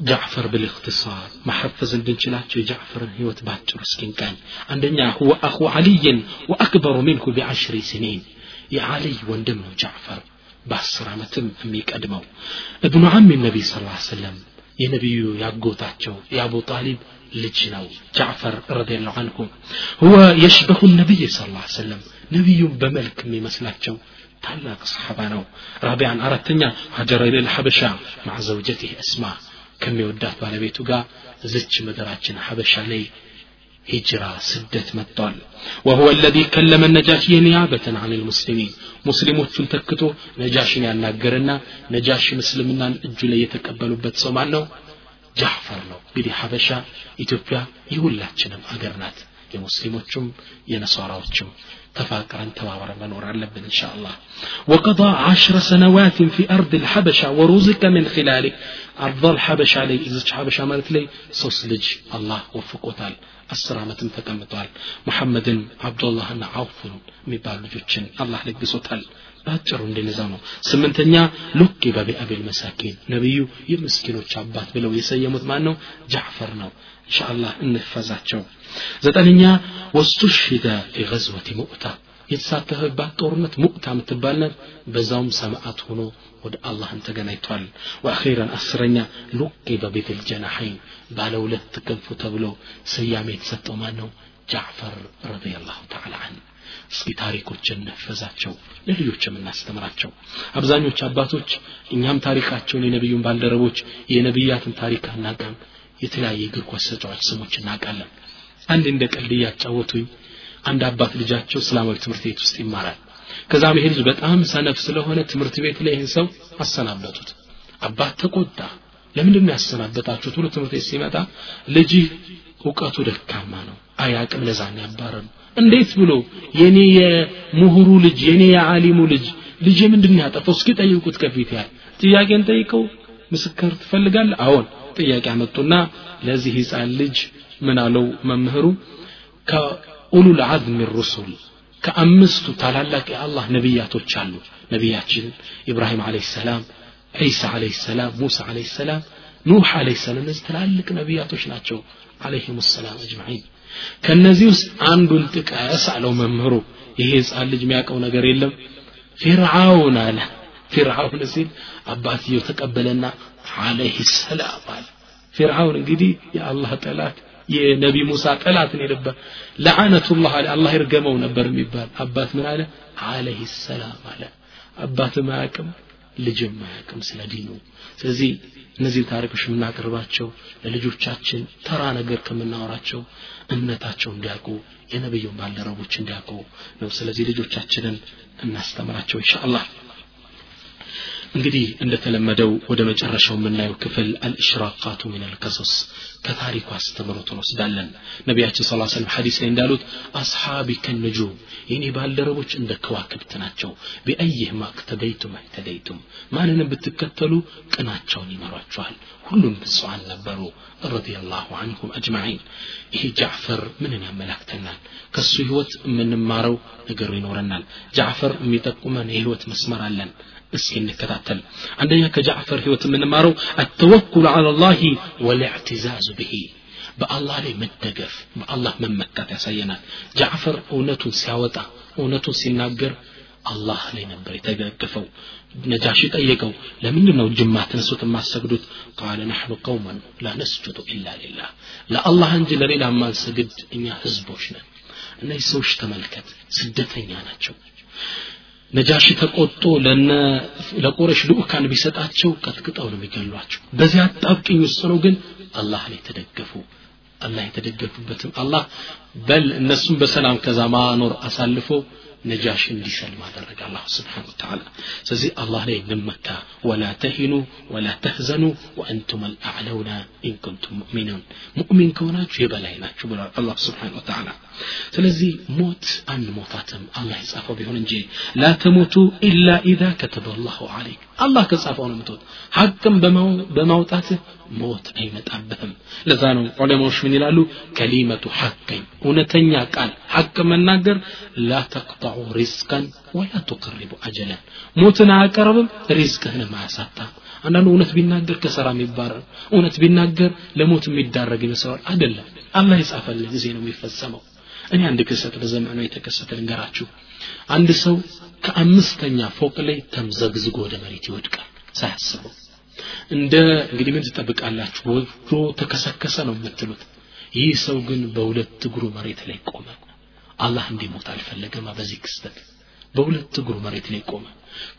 ጃዕፈር ብልእክትሳር ማሐፈዝ እንድንችላቸው የጃዕፈርን ህይወት ባጭሩ እስኪንቃኝ አንደኛ ሁወ አኹ ዓልይን ወአክበሩ ሚንሁ ቢዐሽሪ ስኒን የዓልይ ወንድም ነው ጃዕፈር በአስር ዓመትም የሚቀድመው እብኑ ዓሚ ነቢይ ስ ሰለም የነቢዩ ያጎታቸው የአቡ ጣሊብ ልጅ ነው ጃዕፈር ረዲየላሁ አንሁ ሁወ የሽበሁ ነቢይ ስ ሰለም ነቢዩን በመልክ የሚመስላቸው ታላቅ ሰሓባ ነው ራቢያን አራተኛ ሀጀረ ኢለል ሐበሻ ማዕ ዘውጀቲህ እስማ كم يودع على بيتو قا زج مدراجنا حبش علي هجرة سدة مطال وهو الذي كلم النجاشي نيابة عن المسلمين مسلمو تنتكتو نجاشي نيان ناقرنا نجاشي مسلمنا الجولة يتكبلو بتصومانو جحفر لو بدي حبشة إتوبيا يقول لا تشنم أقرنات يا مسلمو تشم يا نصاراو تشم تفاكر أنت من إن شاء الله وقضى عشر سنوات في أرض الحبشة ورزق من خلالك አፍል ሐበሻ ላይ እዚች ሐበሻ ማለት ላይ ሶስት ልጅ አላህ ወፍቆታል አስር ዓመትም ተቀምጧል መሐመድን አብዱላህና አውፍን የሚባሉ ልጆችን አላህ ለግሶታል በአጭሩ እንደነዛው ነው ስምንተኛ ሉኪበ ቢአቢል መሳኪን ነቢዩ የምስኪኖች አባት ብለው የሰየሙት ማን ነው ጃዕፈር ነው ኢንሻአላህ እንፈዛቸው ዘጠነኛ ወስቱሽሂደ ፊ ገዝወቲ ሙእታ የተሳተፈባት ጦርነት ሙእታ የምትባልነት በዛውም ሰማዕት ሆኖ ወደ አላህን ተገናኝቷል። ወአኺረን አስረኛ ሉቂበ ቤትል ጀናሐይን ባለ ሁለት ክንፉ ተብሎ ስያሜ የተሰጠው ማን ነው ጃዕፈር ረዲየላሁ ተዓላ አን እስኪ ታሪኮችን ነፈዛቸው ለልጆች የምናስተምራቸው አብዛኞች አባቶች እኛም ታሪካቸውን የነቢዩን ባልደረቦች የነቢያትን ታሪክ አናቀም የተለያየ እግር ኳስ ተጫዋች ስሞች እናውቃለን። አንድ እንደ ቀልድ እያጫወቱኝ አንድ አባት ልጃቸው እስላማዊ ትምህርት ቤት ውስጥ ይማራል ከዛም ይሄ ልጅ በጣም ሰነፍ ስለሆነ ትምህርት ቤት ላይ ይህን ሰው አሰናበቱት። አባት ተቆጣ። ለምንድን ነው ያሰናበታችሁት? ብሎ ትምህርት ቤት ሲመጣ ልጅ እውቀቱ ደካማ ነው አያቅም ለዛ ያባረሩ። እንዴት ብሎ የኔ የምሁሩ ልጅ የኔ የዓሊሙ ልጅ ልጅ ምንድን ነው ያጠፋው? እስኪ ጠይቁት ከፊት ያል ጥያቄን ጠይቀው ምስክር ትፈልጋል አዎን። ጥያቄ አመጡና ለዚህ ህፃን ልጅ ምን አለው መምህሩ? ከኡሉል አዝም ሩሱል ከአምስቱ ታላላቅ የአላህ ነቢያቶች አሉ ነቢያችን ኢብራሂም አለይሂ ሰላም ዒሳ አለይሂ ሰላም ሙሳ አለይሂ ሰላም ኑህ አለይሂ ሰላም እነዚህ ትላልቅ ነቢያቶች ናቸው አለይሂም ሰላም አጅማዒን ከነዚህ ውስጥ አንዱን ጥቀስ አለው መምህሩ ይሄ ህፃን ልጅ የሚያውቀው ነገር የለም ፊርዓውን አለ ፊርዓውን ሲል አባትየው ተቀበለና አለይሂ ሰላም አለ ፊርዓውን እንግዲህ የአላህ ጠላት የነቢ ሙሳ ጠላትን የነበር ለዓነቱላህ አለ። አላህ ይርገመው ነበር የሚባል አባት ምን አለ? አለይሂ ሰላም አለ። አባትም አያውቅም ልጅም አያውቅም ስለ ዲኑ። ስለዚህ እነዚህ ታሪኮች የምናቀርባቸው ለልጆቻችን ተራ ነገር ከምናወራቸው እምነታቸው እንዲያውቁ የነብዩን ባልደረቦች እንዲያውቁ ነው። ስለዚህ ልጆቻችንን እናስተምራቸው ኢንሻአላህ። እንግዲህ እንደተለመደው ወደ መጨረሻው የምናየው ክፍል አልእሽራቃቱ ምን አልቀሶስ ከታሪኩ አስተምሮት እንወስዳለን ነቢያችን ስ ሰለም ሐዲስ ላይ እንዳሉት አስሓቢ ከንጁም የኔ ባልደረቦች እንደ ከዋክብት ናቸው። ቢአይህ ማቅተደይቱም አይተደይቱም ማንንም ብትከተሉ ቅናቸውን ይመሯቸዋል። ሁሉም ብፁዓን ነበሩ። ረዲየላሁ አንሁም አጅማዒን። ይሄ ጃዕፈር ምንን ያመላክተናል? ከሱ ህይወት የምንማረው ነገሩ ይኖረናል። ጃዕፈር የሚጠቁመን የህይወት መስመር አለን እስኪ እንከታተል አንደኛ ከጃዕፈር ህይወት የምንማረው አተወኩል አላ ላህ ወልእዕትዛዙ ብሂ በአላህ ላይ መደገፍ በአላህ መመካት ያሳየናል ጃዕፈር እውነቱን ሲያወጣ እውነቱን ሲናገር አላህ ላይ ነበር የተደገፈው ነጃሺ ጠየቀው ለምንድን ነው ጅማ ተነሱት የማሰግዱት ቃለ ናሕኑ ቀውመን ላ ነስጁዱ ኢላ ሊላህ ለአላህ እንጂ ለሌላ ማንሰግድ እኛ ህዝቦች ነን እነዚህ ሰዎች ተመልከት ስደተኛ ናቸው ነጃሺ ተቆጦ ለነ ለቁረሽ ልኡካን ቢሰጣቸው ቀጥቅጠው ነው የሚገሏቸው በዚህ አጣብቅኝ ውስጥ ነው ግን አላህ ላይ ተደገፉ አላህ የተደገፉበትም አላህ በል እነሱም በሰላም ከዛ ማኖር አሳልፎ ነጃሽ እንዲሰልም አደረገ አላሁ ስብሓን ወተዓላ ስለዚህ አላህ ላይ እንመካ ወላ ተሂኑ ወላ ተህዘኑ ወአንቱም አልአዕለውና ኢንኩንቱም ሙእሚኑን ሙእሚን ከሆናችሁ የበላይ ናችሁ ብሏል አላህ ስብሓን ወተዓላ ስለዚህ ሞት አንሞታትም አላህ የጻፈው ቢሆን እንጂ ላ ተሞቱ ኢላ ኢዛ ከተበ አላሁ አለይክ አላህ ከጻፈው ነው ምትወት ሐቅም በማውጣትህ ሞት አይመጣብህም ለዛ ነው ዑለማዎች ምን ይላሉ? ከሊመቱ ሐቀኝ። እውነተኛ ቃል ሐቅ መናገር ላ ሪዝቀን ወላ ቱቅሪቡ አጀለን። ሞትን አያቀርብም ሪዝቅህንም አያሳጣም። አንዳንዱ እውነት ቢናገር ከሰራ የሚባረር እውነት ቢናገር ለሞት የሚዳረግ ይመስለዋል። አይደለም። አላህ የጻፈልህ ጊዜ ነው የሚፈጸመው እኔ አንድ ክስተት በዘመኑ የተከሰተ ልንገራችሁ። አንድ ሰው ከአምስተኛ ፎቅ ላይ ተምዘግዝጎ ወደ መሬት ይወድቃል ሳያስበው። እንደ እንግዲህ ምን ትጠብቃላችሁ? ወዶ ተከሰከሰ ነው የምትሉት። ይህ ሰው ግን በሁለት እግሩ መሬት ላይ ቆመ። አላህ እንዲሞት አልፈለገማ በዚህ ክስተት። በሁለት እግሩ መሬት ላይ ቆመ።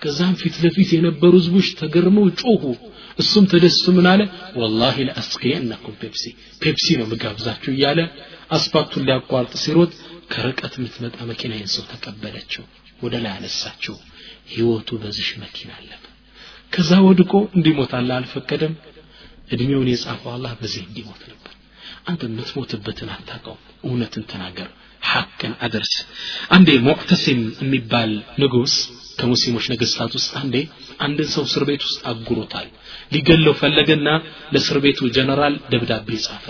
ከዛም ፊት ለፊት የነበሩ ህዝቦች ተገርመው ጮሁ እሱም ተደስቶ ምን አለ? ወላሂ ለአስቅየነኩም ፔፕሲ ፔፕሲ ነው ምጋብዛችሁ እያለ አስፓልቱን ሊያቋርጥ ሲሮጥ ከርቀት የምትመጣ መኪና ይህን ሰው ተቀበለችው ወደ ላይ አነሳችው። ህይወቱ በዚሽ መኪና አለፈ። ከዛ ወድቆ እንዲሞት አልፈቀደም። እድሜውን የጻፈው አላህ በዚህ እንዲሞት ነበር። አንተ የምትሞትበትን አታውቀው እውነትን ተናገር። ሐቅን አደርስ አንዴ ሙዕተሲም የሚባል ንጉስ ከሙስሊሞች ነገስታት ውስጥ አንዴ አንድን ሰው እስር ቤት ውስጥ አጉሮታል። ሊገለው ፈለገና ለእስር ቤቱ ጀነራል ደብዳቤ ጻፈ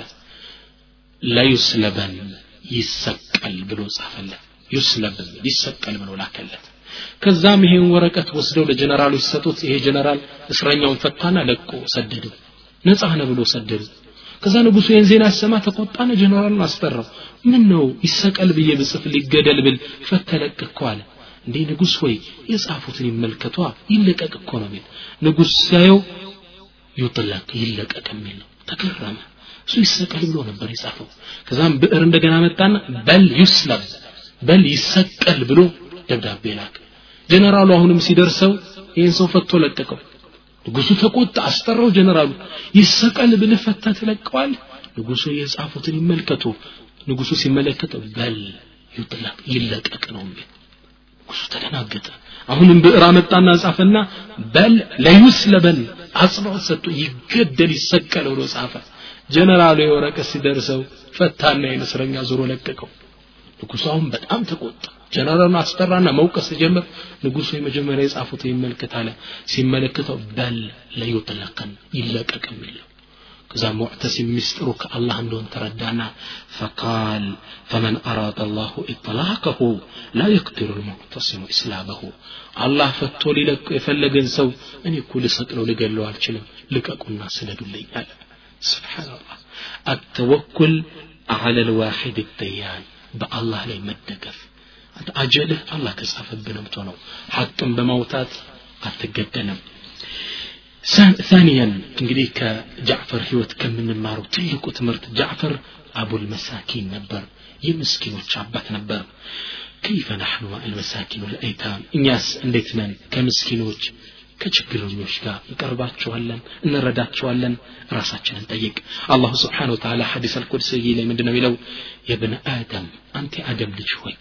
ለዩስለበን ይሰቀል ብሎ ጻፈለት። ዩስለብን ይሰቀል ብሎ ላከለት። ከዛም ይሄን ወረቀት ወስደው ለጀነራሉ ሲሰጡት ይሄ ጀነራል እስረኛውን ፈታና ለቆ ሰደደው ነጻ ነ ብሎ ሰደዱ። ከዛ ንጉሱ ይህን ዜና ሰማ ተቆጣነ ጀነራሉን አስጠራው ምን ነው ይሰቀል ብዬ ብጽፍ ሊገደል ብል ፈተለቅ አለ። እንዴ ንጉስ ወይ የጻፉትን ይመልከቷ ይለቀቅ እኮ ነው ንጉስ ሲያየው ዩጥለቅ ይለቀቅ የሚል ነው። ተገረመ እሱ ይሰቀል ብሎ ነበር የጻፈው። ከዛም ብዕር እንደገና መጣና በል ዩስለብ በል ይሰቀል ብሎ ደብዳቤ ላክ ጀነራሉ አሁንም ሲደርሰው ይህን ሰው ፈቶ ለቀቀው። ንጉሱ ተቆጣ አስጠራው ጀነራሉ። ይሰቀል ብልህ ፈታ ትለቀዋል ንጉሱ የጻፉትን ይመልከቱ። ንጉሱ ሲመለከት በል ይጥለቅ ይለቀቅ ነው የሚል ንጉሱ ተደናገጠ። አሁንም ብዕር አመጣና ጻፈና በል ለዩስለበን አጽንኦት ሰጥቶ ይገደል ይሰቀል ብሎ ጻፈ ጀነራሉ የወረቀት ሲደርሰው ፈታና የእስረኛ ዞሮ ለቀቀው። ንጉሱ በጣም ተቆጣ። ጀነራሉን አስጠራና መውቀስ ሲጀምር ንጉሱ የመጀመሪያ የጻፉት ይመልከት አለ። ሲመለከተው በል ለዩጥለቀን ይለቀቅ የሚለው ከዛ ሙዕተሲም ሚስጥሩ ከአላህ እንደሆን ተረዳና ፈቃል ፈመን አራደ አላሁ ኢጥላቀሁ ላ የቅዲሩ ልሙዕተሲሙ ኢስላመሁ። አላህ ፈቶ ሊለቁ የፈለገን ሰው እኔ እኮ ልሰቅለው ልገለው አልችልም ልቀቁና ስለዱልኝ አለ ስብሓንላህ አተወኩል አለ ልዋሒድ ደያን በአላህ ላይ መደገፍ አንተ አጀልህ አላህ ከጻፈብህ ነው ነው ሐቅን በማውጣት አትገደልም ثانيا እንግዲህ ከጃዕፈር ህይወት ከምንማረው ትልቁ ትምህርት ጃዕፈር አቡል መሳኪን ነበር የምስኪኖች አባት ነበር كيف نحن مع المساكين والأيتام እኛስ እንዴት ነን ከምስኪኖች ከችግረኞች ጋር እንቀርባቸዋለን እንረዳቸዋለን። ራሳችንን ጠይቅ። አላሁ ስብሓን ወተላ ሐዲስ አልቁድስይ ላይ ምንድን ነው የሚለው? የብነ አደም አንተ አደም ልጅ ሆይ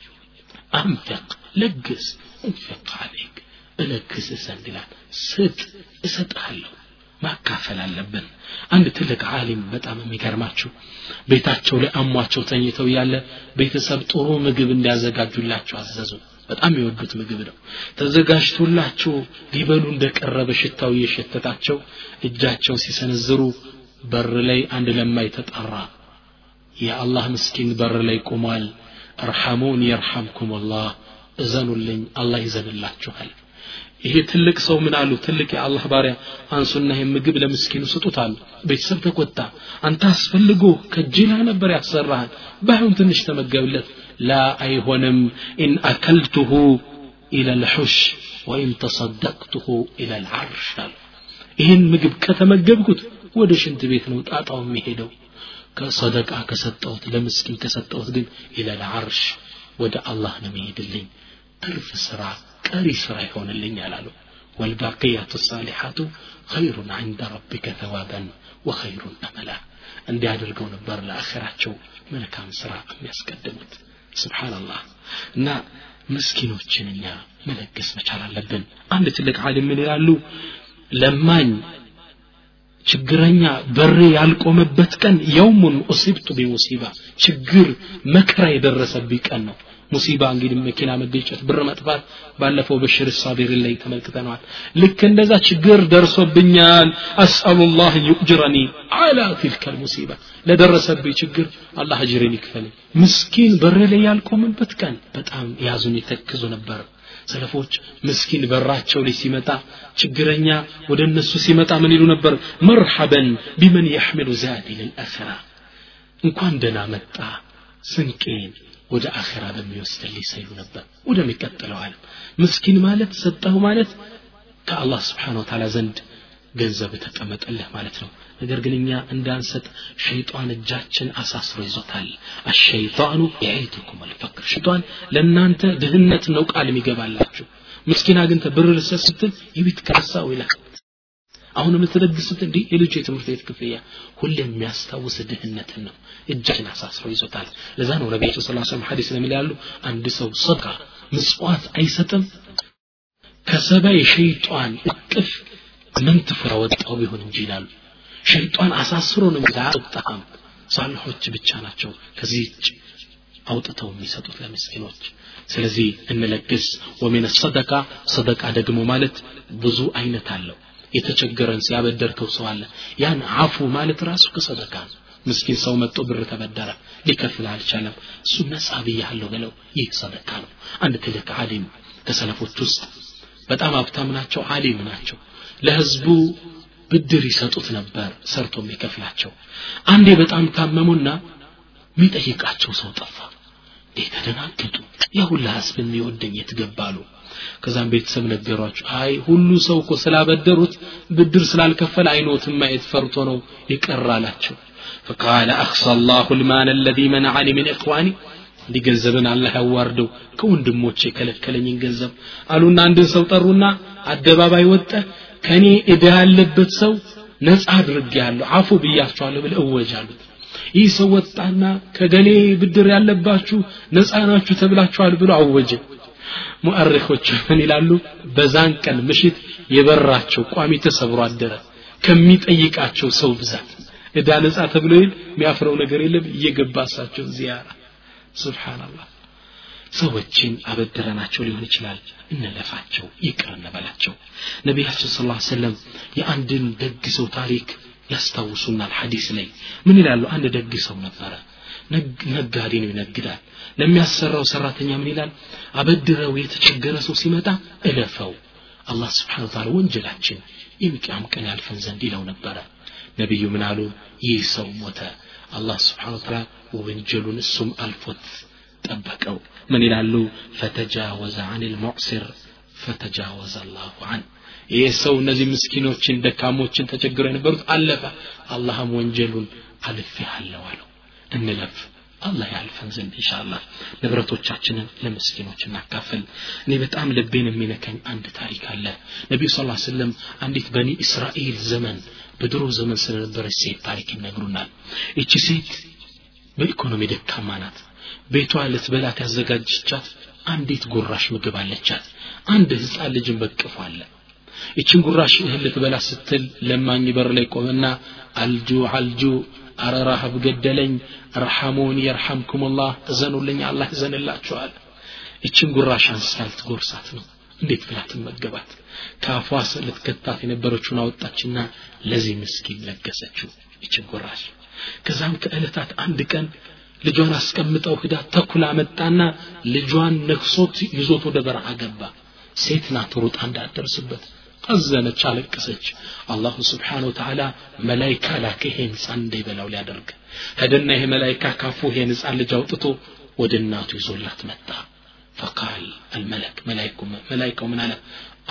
አንፈቅ ለግስ እንፈቅ አለይክ እለግስ ዘንድ ይላል። ስጥ እሰጥሃለሁ ማካፈል አለብን። አንድ ትልቅ አሊም በጣም የሚገርማችሁ ቤታቸው ላይ አሟቸው ተኝተው ያለ ቤተሰብ ጥሩ ምግብ እንዲያዘጋጁላቸው አዘዙ በጣም የወዱት ምግብ ነው። ተዘጋጅቶላቸው ሊበሉ እንደቀረበ ሽታው እየሸተታቸው እጃቸው ሲሰነዝሩ በር ላይ አንድ ለማይ ተጠራ። የአላህ ምስኪን በር ላይ ቆሟል። እርሐሙን የርሐምኩም አላህ እዘኑልኝ። አላህ ይዘንላችኋል ይሄ ትልቅ ሰው ምን አሉ? ትልቅ የአላህ ባሪያ አንሱና ይህን ምግብ ለምስኪኑ ስጡት አሉ ቤተሰብ ተቆጣ። አንተ አስፈልጎ ከጅላ ነበር ያሰራሃል። ባይሆን ትንሽ ተመገብለት። ላ አይሆንም። ኢን አከልቱሁ ኢለ ልሑሽ ወኢን ተሰደቅቱሁ ኢለ ልዓርሽ አሉ። ይህን ምግብ ከተመገብኩት ወደ ሽንት ቤት ነው ጣጣው የሚሄደው። ከሰደቃ ከሰጠሁት ለምስኪን ከሰጠሁት ግን ኢለ ልዓርሽ ወደ አላህ ነው የሚሄድልኝ። ትርፍ ስራ ቀሪ ስራ ይሆንልኛል አሉ ወልባቅያቱ ሳሊሓቱ ኸይሩን ዐንደ ረቢከ ተዋበን ወኸይሩን አመላ እንዲህ አድርገው ነበር ለአኸራቸው መልካም ስራ የሚያስቀድሙት ስብሓንላህ እና ምስኪኖችን እኛ መለገስ መቻል አለብን አንድ ትልቅ ዓሊም ምን ይላሉ ለማኝ ችግረኛ በሬ ያልቆመበት ቀን የውሙን ኡሲብቱ ቢሙሲባ ችግር መከራ የደረሰብኝ ቀን ነው ሙሲባ እንግዲህ መኪና መገጨት ብር መጥፋት ባለፈው በሽር ሳቢር ላይ ተመልክተነዋል ልክ እንደዛ ችግር ደርሶብኛል አስአሉላህ ዩጅረኒ አላ ትልከ ሙሲባ ለደረሰብኝ ችግር አላህ አጅሬን ይክፈልኝ ምስኪን በር ላይ ያልቆመበት ቀን በጣም ያዙን ይተክዙ ነበር ሰለፎች ምስኪን በራቸው ላይ ሲመጣ ችግረኛ ወደ እነሱ ሲመጣ ምን ይሉ ነበር መርሐበን ቢመን የሕምሉ ዛዲ ልልአኸራ እንኳን ደና መጣ ስንቄን ወደ አኼራ በሚወስድልኝ ሰይሉ ነበር። ወደሚቀጥለው ዓለም ምስኪን ማለት ሰጠሁ ማለት ከአላህ ስብሓን ወተላ ዘንድ ገንዘብ ተቀመጠልህ ማለት ነው። ነገር ግን እኛ እንዳንሰጥ ሸይጣን እጃችን አሳስሮ ይዞታል። አሸይጣኑ የዒድኩም አልፈቅር። ሸይጣን ለእናንተ ድህነት ነው ቃል የሚገባላችሁ። ምስኪን አግኝተ ብር ስትል የቤት ከረሳው ይላል አሁን የምትለግሱት እንዲህ የልጁ የትምህርት ቤት ክፍያ ሁሌ የሚያስታውስ ድህነትን ነው እጃችን አሳስሮ ይዞታል ለዛ ነው ነቢያቸው ስ ሰለም ሐዲስ ለሚል ያሉ አንድ ሰው ሰድቃ ምጽዋት አይሰጥም ከሰባ የሸይጧን እቅፍ መንትፎ ያወጣው ቢሆን እንጂ ይላሉ ሸይጣን አሳስሮ ነው አያወጣም ሳልሖች ብቻ ናቸው ከዚህ አውጥተው የሚሰጡት ለምስኪኖች ስለዚህ እንለግስ ወሚን ሰደቃ ሰደቃ ደግሞ ማለት ብዙ አይነት አለው የተቸገረን ሲያበደርከው ሰው አለ። ያን አፉ ማለት ራሱ ከሰደቃ ነው። ምስኪን ሰው መጥቶ ብር ተበደረ ሊከፍል አልቻለም። እሱ ነጻ ብያለሁ ብለው ይህ ሰደቃ ነው። አንድ ትልቅ አሊም ከሰለፎች ውስጥ በጣም ሀብታም ናቸው አሊም ናቸው። ለህዝቡ ብድር ይሰጡት ነበር ሰርቶ የሚከፍላቸው። አንዴ በጣም ታመሙና የሚጠይቃቸው ሰው ጠፋ። እንዴ ተደናገጡ። የሁላ ህዝብ የሚወደኝ የትገባሉ ከዛም ቤተሰብ ነገሯቸው አይ ሁሉ ሰው እኮ ስላበደሩት ብድር ስላልከፈለ አይኖትም ማየት ፈርቶ ነው ይቀር አላቸው فقال أخصى الله المال الذي منعني من إخواني እንዲህ ገንዘብን አላህ ያዋርደው ከወንድሞቼ የከለከለኝን ገንዘብ አሉና አንድን ሰው ጠሩና አደባባይ ወጠ ከኔ እዳ ያለበት ሰው ነጻ አድርጌያለሁ አፉ ብያቸዋለሁ ብለ እወጅ አሉት ይህ ሰው ወጣና ከገሌ ብድር ያለባችሁ ነጻ ናችሁ ተብላችኋል ብሎ አወጀ ሙአሪኮች ምን ይላሉ? በዛን ቀን ምሽት የበራቸው ቋሚ ተሰብሮ አደረ። ከሚጠይቃቸው ሰው ብዛት እዳ ነጻ ተብሎ ይል የሚያፍረው ነገር የለም። እየገባ እሳቸው ዚያራ። ሱብሓንላህ ሰዎችን አበድረናቸው ሊሆን ይችላል። እንለፋቸው ይቅር እንበላቸው። ነቢያችን ስ ሰለም የአንድን ደግ ሰው ታሪክ ያስታውሱናል። ሐዲስ ላይ ምን ይላሉ? አንድ ደግ ሰው ነበረ። ነጋዴ ነው ይነግዳል ለሚያሰራው ሰራተኛ ምን ይላል? አበድረው የተቸገረ ሰው ሲመጣ እለፈው። አላህ ስብሓን ታላ ወንጀላችን የሚቅያም ቀን ያልፈን ዘንድ ይለው ነበረ። ነቢዩ ምን አሉ? ይህ ሰው ሞተ። አላህ ስብሓን ታላ ወንጀሉን እሱም አልፎት ጠበቀው። ምን ይላሉ? ፈተጃወዘ አን ልሙዕሲር ፈተጃወዘ አላሁ አን ይህ ሰው እነዚህ ምስኪኖችን ደካሞችን ተቸግረው የነበሩት አለፈ። አላህም ወንጀሉን አልፌሃለሁ አለው። እንለፍ አላህ ያልፈን ዘንድ ኢንሻአላህ ንብረቶቻችንን ለምስኪኖች እናካፍል። እኔ በጣም ልቤን የሚነከኝ አንድ ታሪክ አለ። ነቢዩ ስ ስለም አንዲት በኒ እስራኤል ዘመን በድሮ ዘመን ስለነበረች ሴት ታሪክ ይነግሩናል። ይቺ ሴት በኢኮኖሚ ደካማ ናት። ቤቷ ልትበላት ያዘጋጀቻት አንዲት ጉራሽ ምግብ አለቻት። አንድ ህፃን ልጅን በቅፎ አለ። ይችን ጉራሽ እህል ልትበላ ስትል ለማኝ በር ላይ ቆመና አልጁ አልጁ አረ ረሃብ ገደለኝ ረሐሙን የርሐምኩሙላህ እዘኑልኝ አላህ ይዘንላችኋል። ይችን ጉራሽ አንስታ ልትጎርሳት ነው። እንዴት ብላ ትመገባት? ከአፏ ልትከታት የነበረችውን አወጣችና ለዚህ ምስኪን ለገሰችው ይችን ጉራሽ። ከዛም ከዕለታት አንድ ቀን ልጇን አስቀምጠው ሂዳ ተኩላ መጣና ልጇን ነክሶት ይዞት ወደ በረሃ ገባ። ሴት ናት ሩጣ እንዳደርስበት አዘነች አለቀሰች አላሁ ስብሓን ወተዓላ መላይካ ላከ ይሄን ህፃን እንዳይበላው ሊያደርግ ሄደና ይሄ መላይካ ካፉ ይሄን ህፃን ልጅ አውጥቶ ወደ እናቱ ይዞላት መጣ ፈቃል አልመለክ መላይካው ምን አለ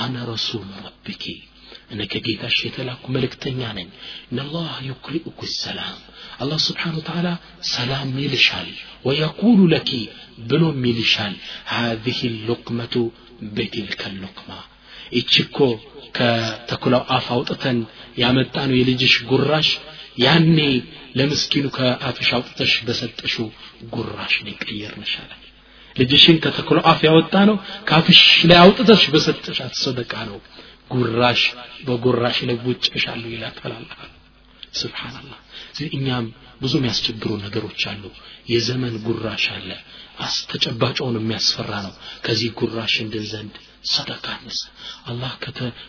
አነ ረሱሉ ረቢኪ እኔ ከጌታሽ የተላኩ መልእክተኛ ነኝ እነላህ ዩክሪኡኩ ሰላም አላህ ስብሓን ወተዓላ ሰላም ይልሻል ወየቁሉ ለኪ ብሎም ይልሻል ሃዚህ ሉቅመቱ በቲልከ ሉቅማ ይቺ እኮ ከተኩላው አፍ አውጥተን ያመጣ ነው የልጅሽ ጉራሽ ያኔ ለምስኪኑ ከአፍሽ አውጥተሽ በሰጠሽው ጉራሽ ነው የቀየርንሻላል ልጅሽን ከተክሎ አፍ ያወጣ ነው ካፍሽ ላይ አውጥተሽ በሰጠሻት ሰደቃ ነው። ጉራሽ በጉራሽ ላይ ውጭሻለሁ ይላታል አላህ እኛም ብዙ የሚያስቸግሩ ነገሮች አሉ። የዘመን ጉራሽ አለ። አስተጨባጭውን የሚያስፈራ ነው። ከዚህ ጉራሽ እንድን ዘንድ ሰደቃ አላህ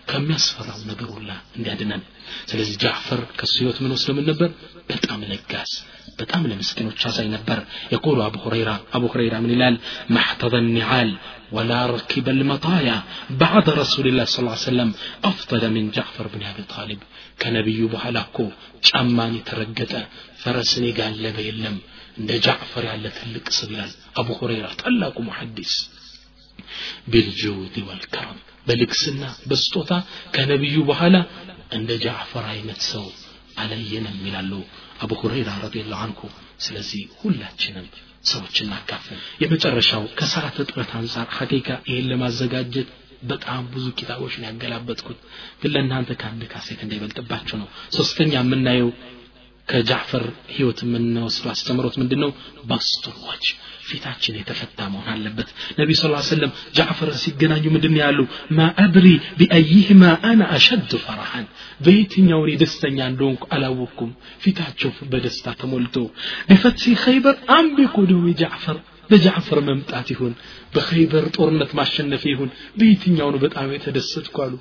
ከሚያስፈራው ነገር ሁላ እንዲያድነን ስለዚህ ጃዕፈር ከሱ ህይወት ምን ወስደ ምን ነበር በጣም ለጋስ በጣም ለምስኪኖች አዛኝ ነበር የቆሉ አቡ ሁረይራ አቡ ሁረይራ ምን ይላል ማሕተበ ኒዓል ወላ ረኪበ ልመጣያ ባዕድ ረሱልላህ ስ ሰለም አፍضለ ምን ጃዕፈር ብን አቢ ጣሊብ ከነቢዩ በኋላ እኮ ጫማን የተረገጠ ፈረስን የጋለበ የለም እንደ ጃዕፈር ያለ ትልቅ ስብ ይላል አቡ ሁረይራ ታላቁ ሙሐዲስ ቢልጁድ ወልከረም በልግስና በስጦታ ከነቢዩ በኋላ እንደ ጃዕፈር አይነት ሰው አለየንም ይላሉ አቡ ሁረይራ ረዲየላሁ አንሁ። ስለዚህ ሁላችንም ሰዎች እናካፍል። የመጨረሻው ከሰዓት እጥረት አንጻር ሀቂቃ ይሄን ለማዘጋጀት በጣም ብዙ ኪታቦች ነው ያገላበጥኩት። ግን ለእናንተ ከአንድ ካሴት እንዳይበልጥባቸው ነው። ሶስተኛ የምናየው ከጃዕፈር ህይወት የምንወስደው አስተምሮት ምንድን ነው ባስቱር ፊታችን የተፈታ መሆን አለበት ነቢ ስ ሰለም ጃዕፈር ሲገናኙ ምንድን ያሉ ማ አድሪ ቢአይህማ አና አሸድ ፈራሃን በየትኛው እኔ ደስተኛ እንደሆንኩ አላወቅኩም ፊታቸው በደስታ ተሞልቶ ቢፈትሲ ኸይበር አም ቢቁዱሚ ጃዕፈር በጃዕፈር መምጣት ይሁን በኸይበር ጦርነት ማሸነፍ ይሁን በየትኛው ነው በጣም የተደሰትኩ አሉ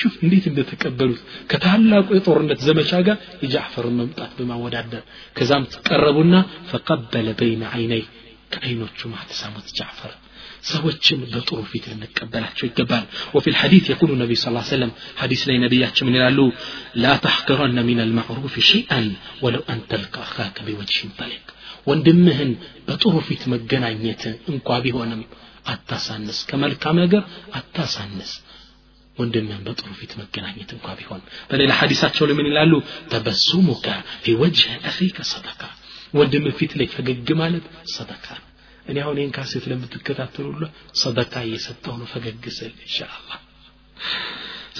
ሹፍ እንዴት እንደተቀበሉት ከታላቁ የጦርነት ዘመቻ ጋር የጃዕፈርን መምጣት በማወዳደር ከዛም ተቀረቡና ፈቀበለ በይነ አይነይ ከአይኖቹ ማተሳሙት ጃዕፈር ሰዎችን በጥሩ ፊት ልንቀበላቸው ይገባል وفي الحديث يقول النبي صلى الله عليه وسلم حديث ላይ ነቢያችን ምን ይላሉ لا تحقرن من المعروف شيئا ولو أن تلقى أخاك بوجه طلق ወንድምህን በጥሩ ፊት መገናኘት እንኳ ቢሆንም አታሳንስ ከመልካም ነገር አታሳንስ ወንድምህን በጥሩ ፊት መገናኘት እንኳ ቢሆን በሌላ ሐዲሳቸው ላይ ምን ይላሉ ተበሱሙከ ፊ ወጅህ አኺከ ሰደቃ ወንድምህ ፊት ላይ ፈገግ ማለት ሰደቃ ነው እኔ አሁን ይህን ካሴት ለምትከታተሉ ሁሉ ሰደቃ እየሰጠው ነው ፈገግ ስል ኢንሻአላህ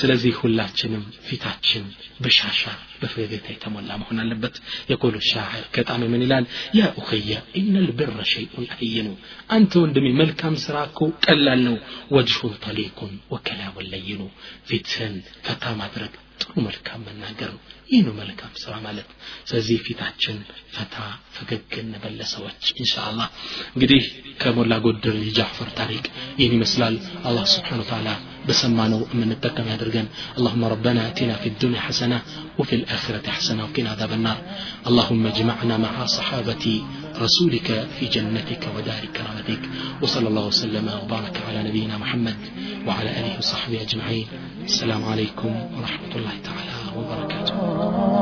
ስለዚህ ሁላችንም ፊታችን በሻሻ በፈገግታ የተሞላ መሆን አለበት የቆሉ ሻዕር ገጣሚ ምን ይላል ያ ኡኸየ ኢነ ልብረ ሸይኡን ሀይኑ አንተ ወንድሜ መልካም ስራ እኮ ቀላል ነው ወጅሁን ጠሊቁን ወከላሙን ለይኑ ፊትህን ፈታ ማድረግ ጥሩ መልካም መናገር ነው ይህ ነው መልካም ስራ ማለት ስለዚህ ፊታችን ፈታ ፈገግ እንበለ ሰዎች ኢንሻአላህ እንግዲህ ከሞላ ጎደል የጃዕፈር ታሪክ ይህን ይመስላል አላህ ስብሓን ተዓላ بسمانو من التكم يا درجان. اللهم ربنا آتنا في الدنيا حسنة وفي الآخرة حسنة وقنا عذاب النار. اللهم اجمعنا مع صحابة رسولك في جنتك ودار كرامتك وصلى الله وسلم وبارك على نبينا محمد وعلى آله وصحبه أجمعين. السلام عليكم ورحمة الله تعالى وبركاته.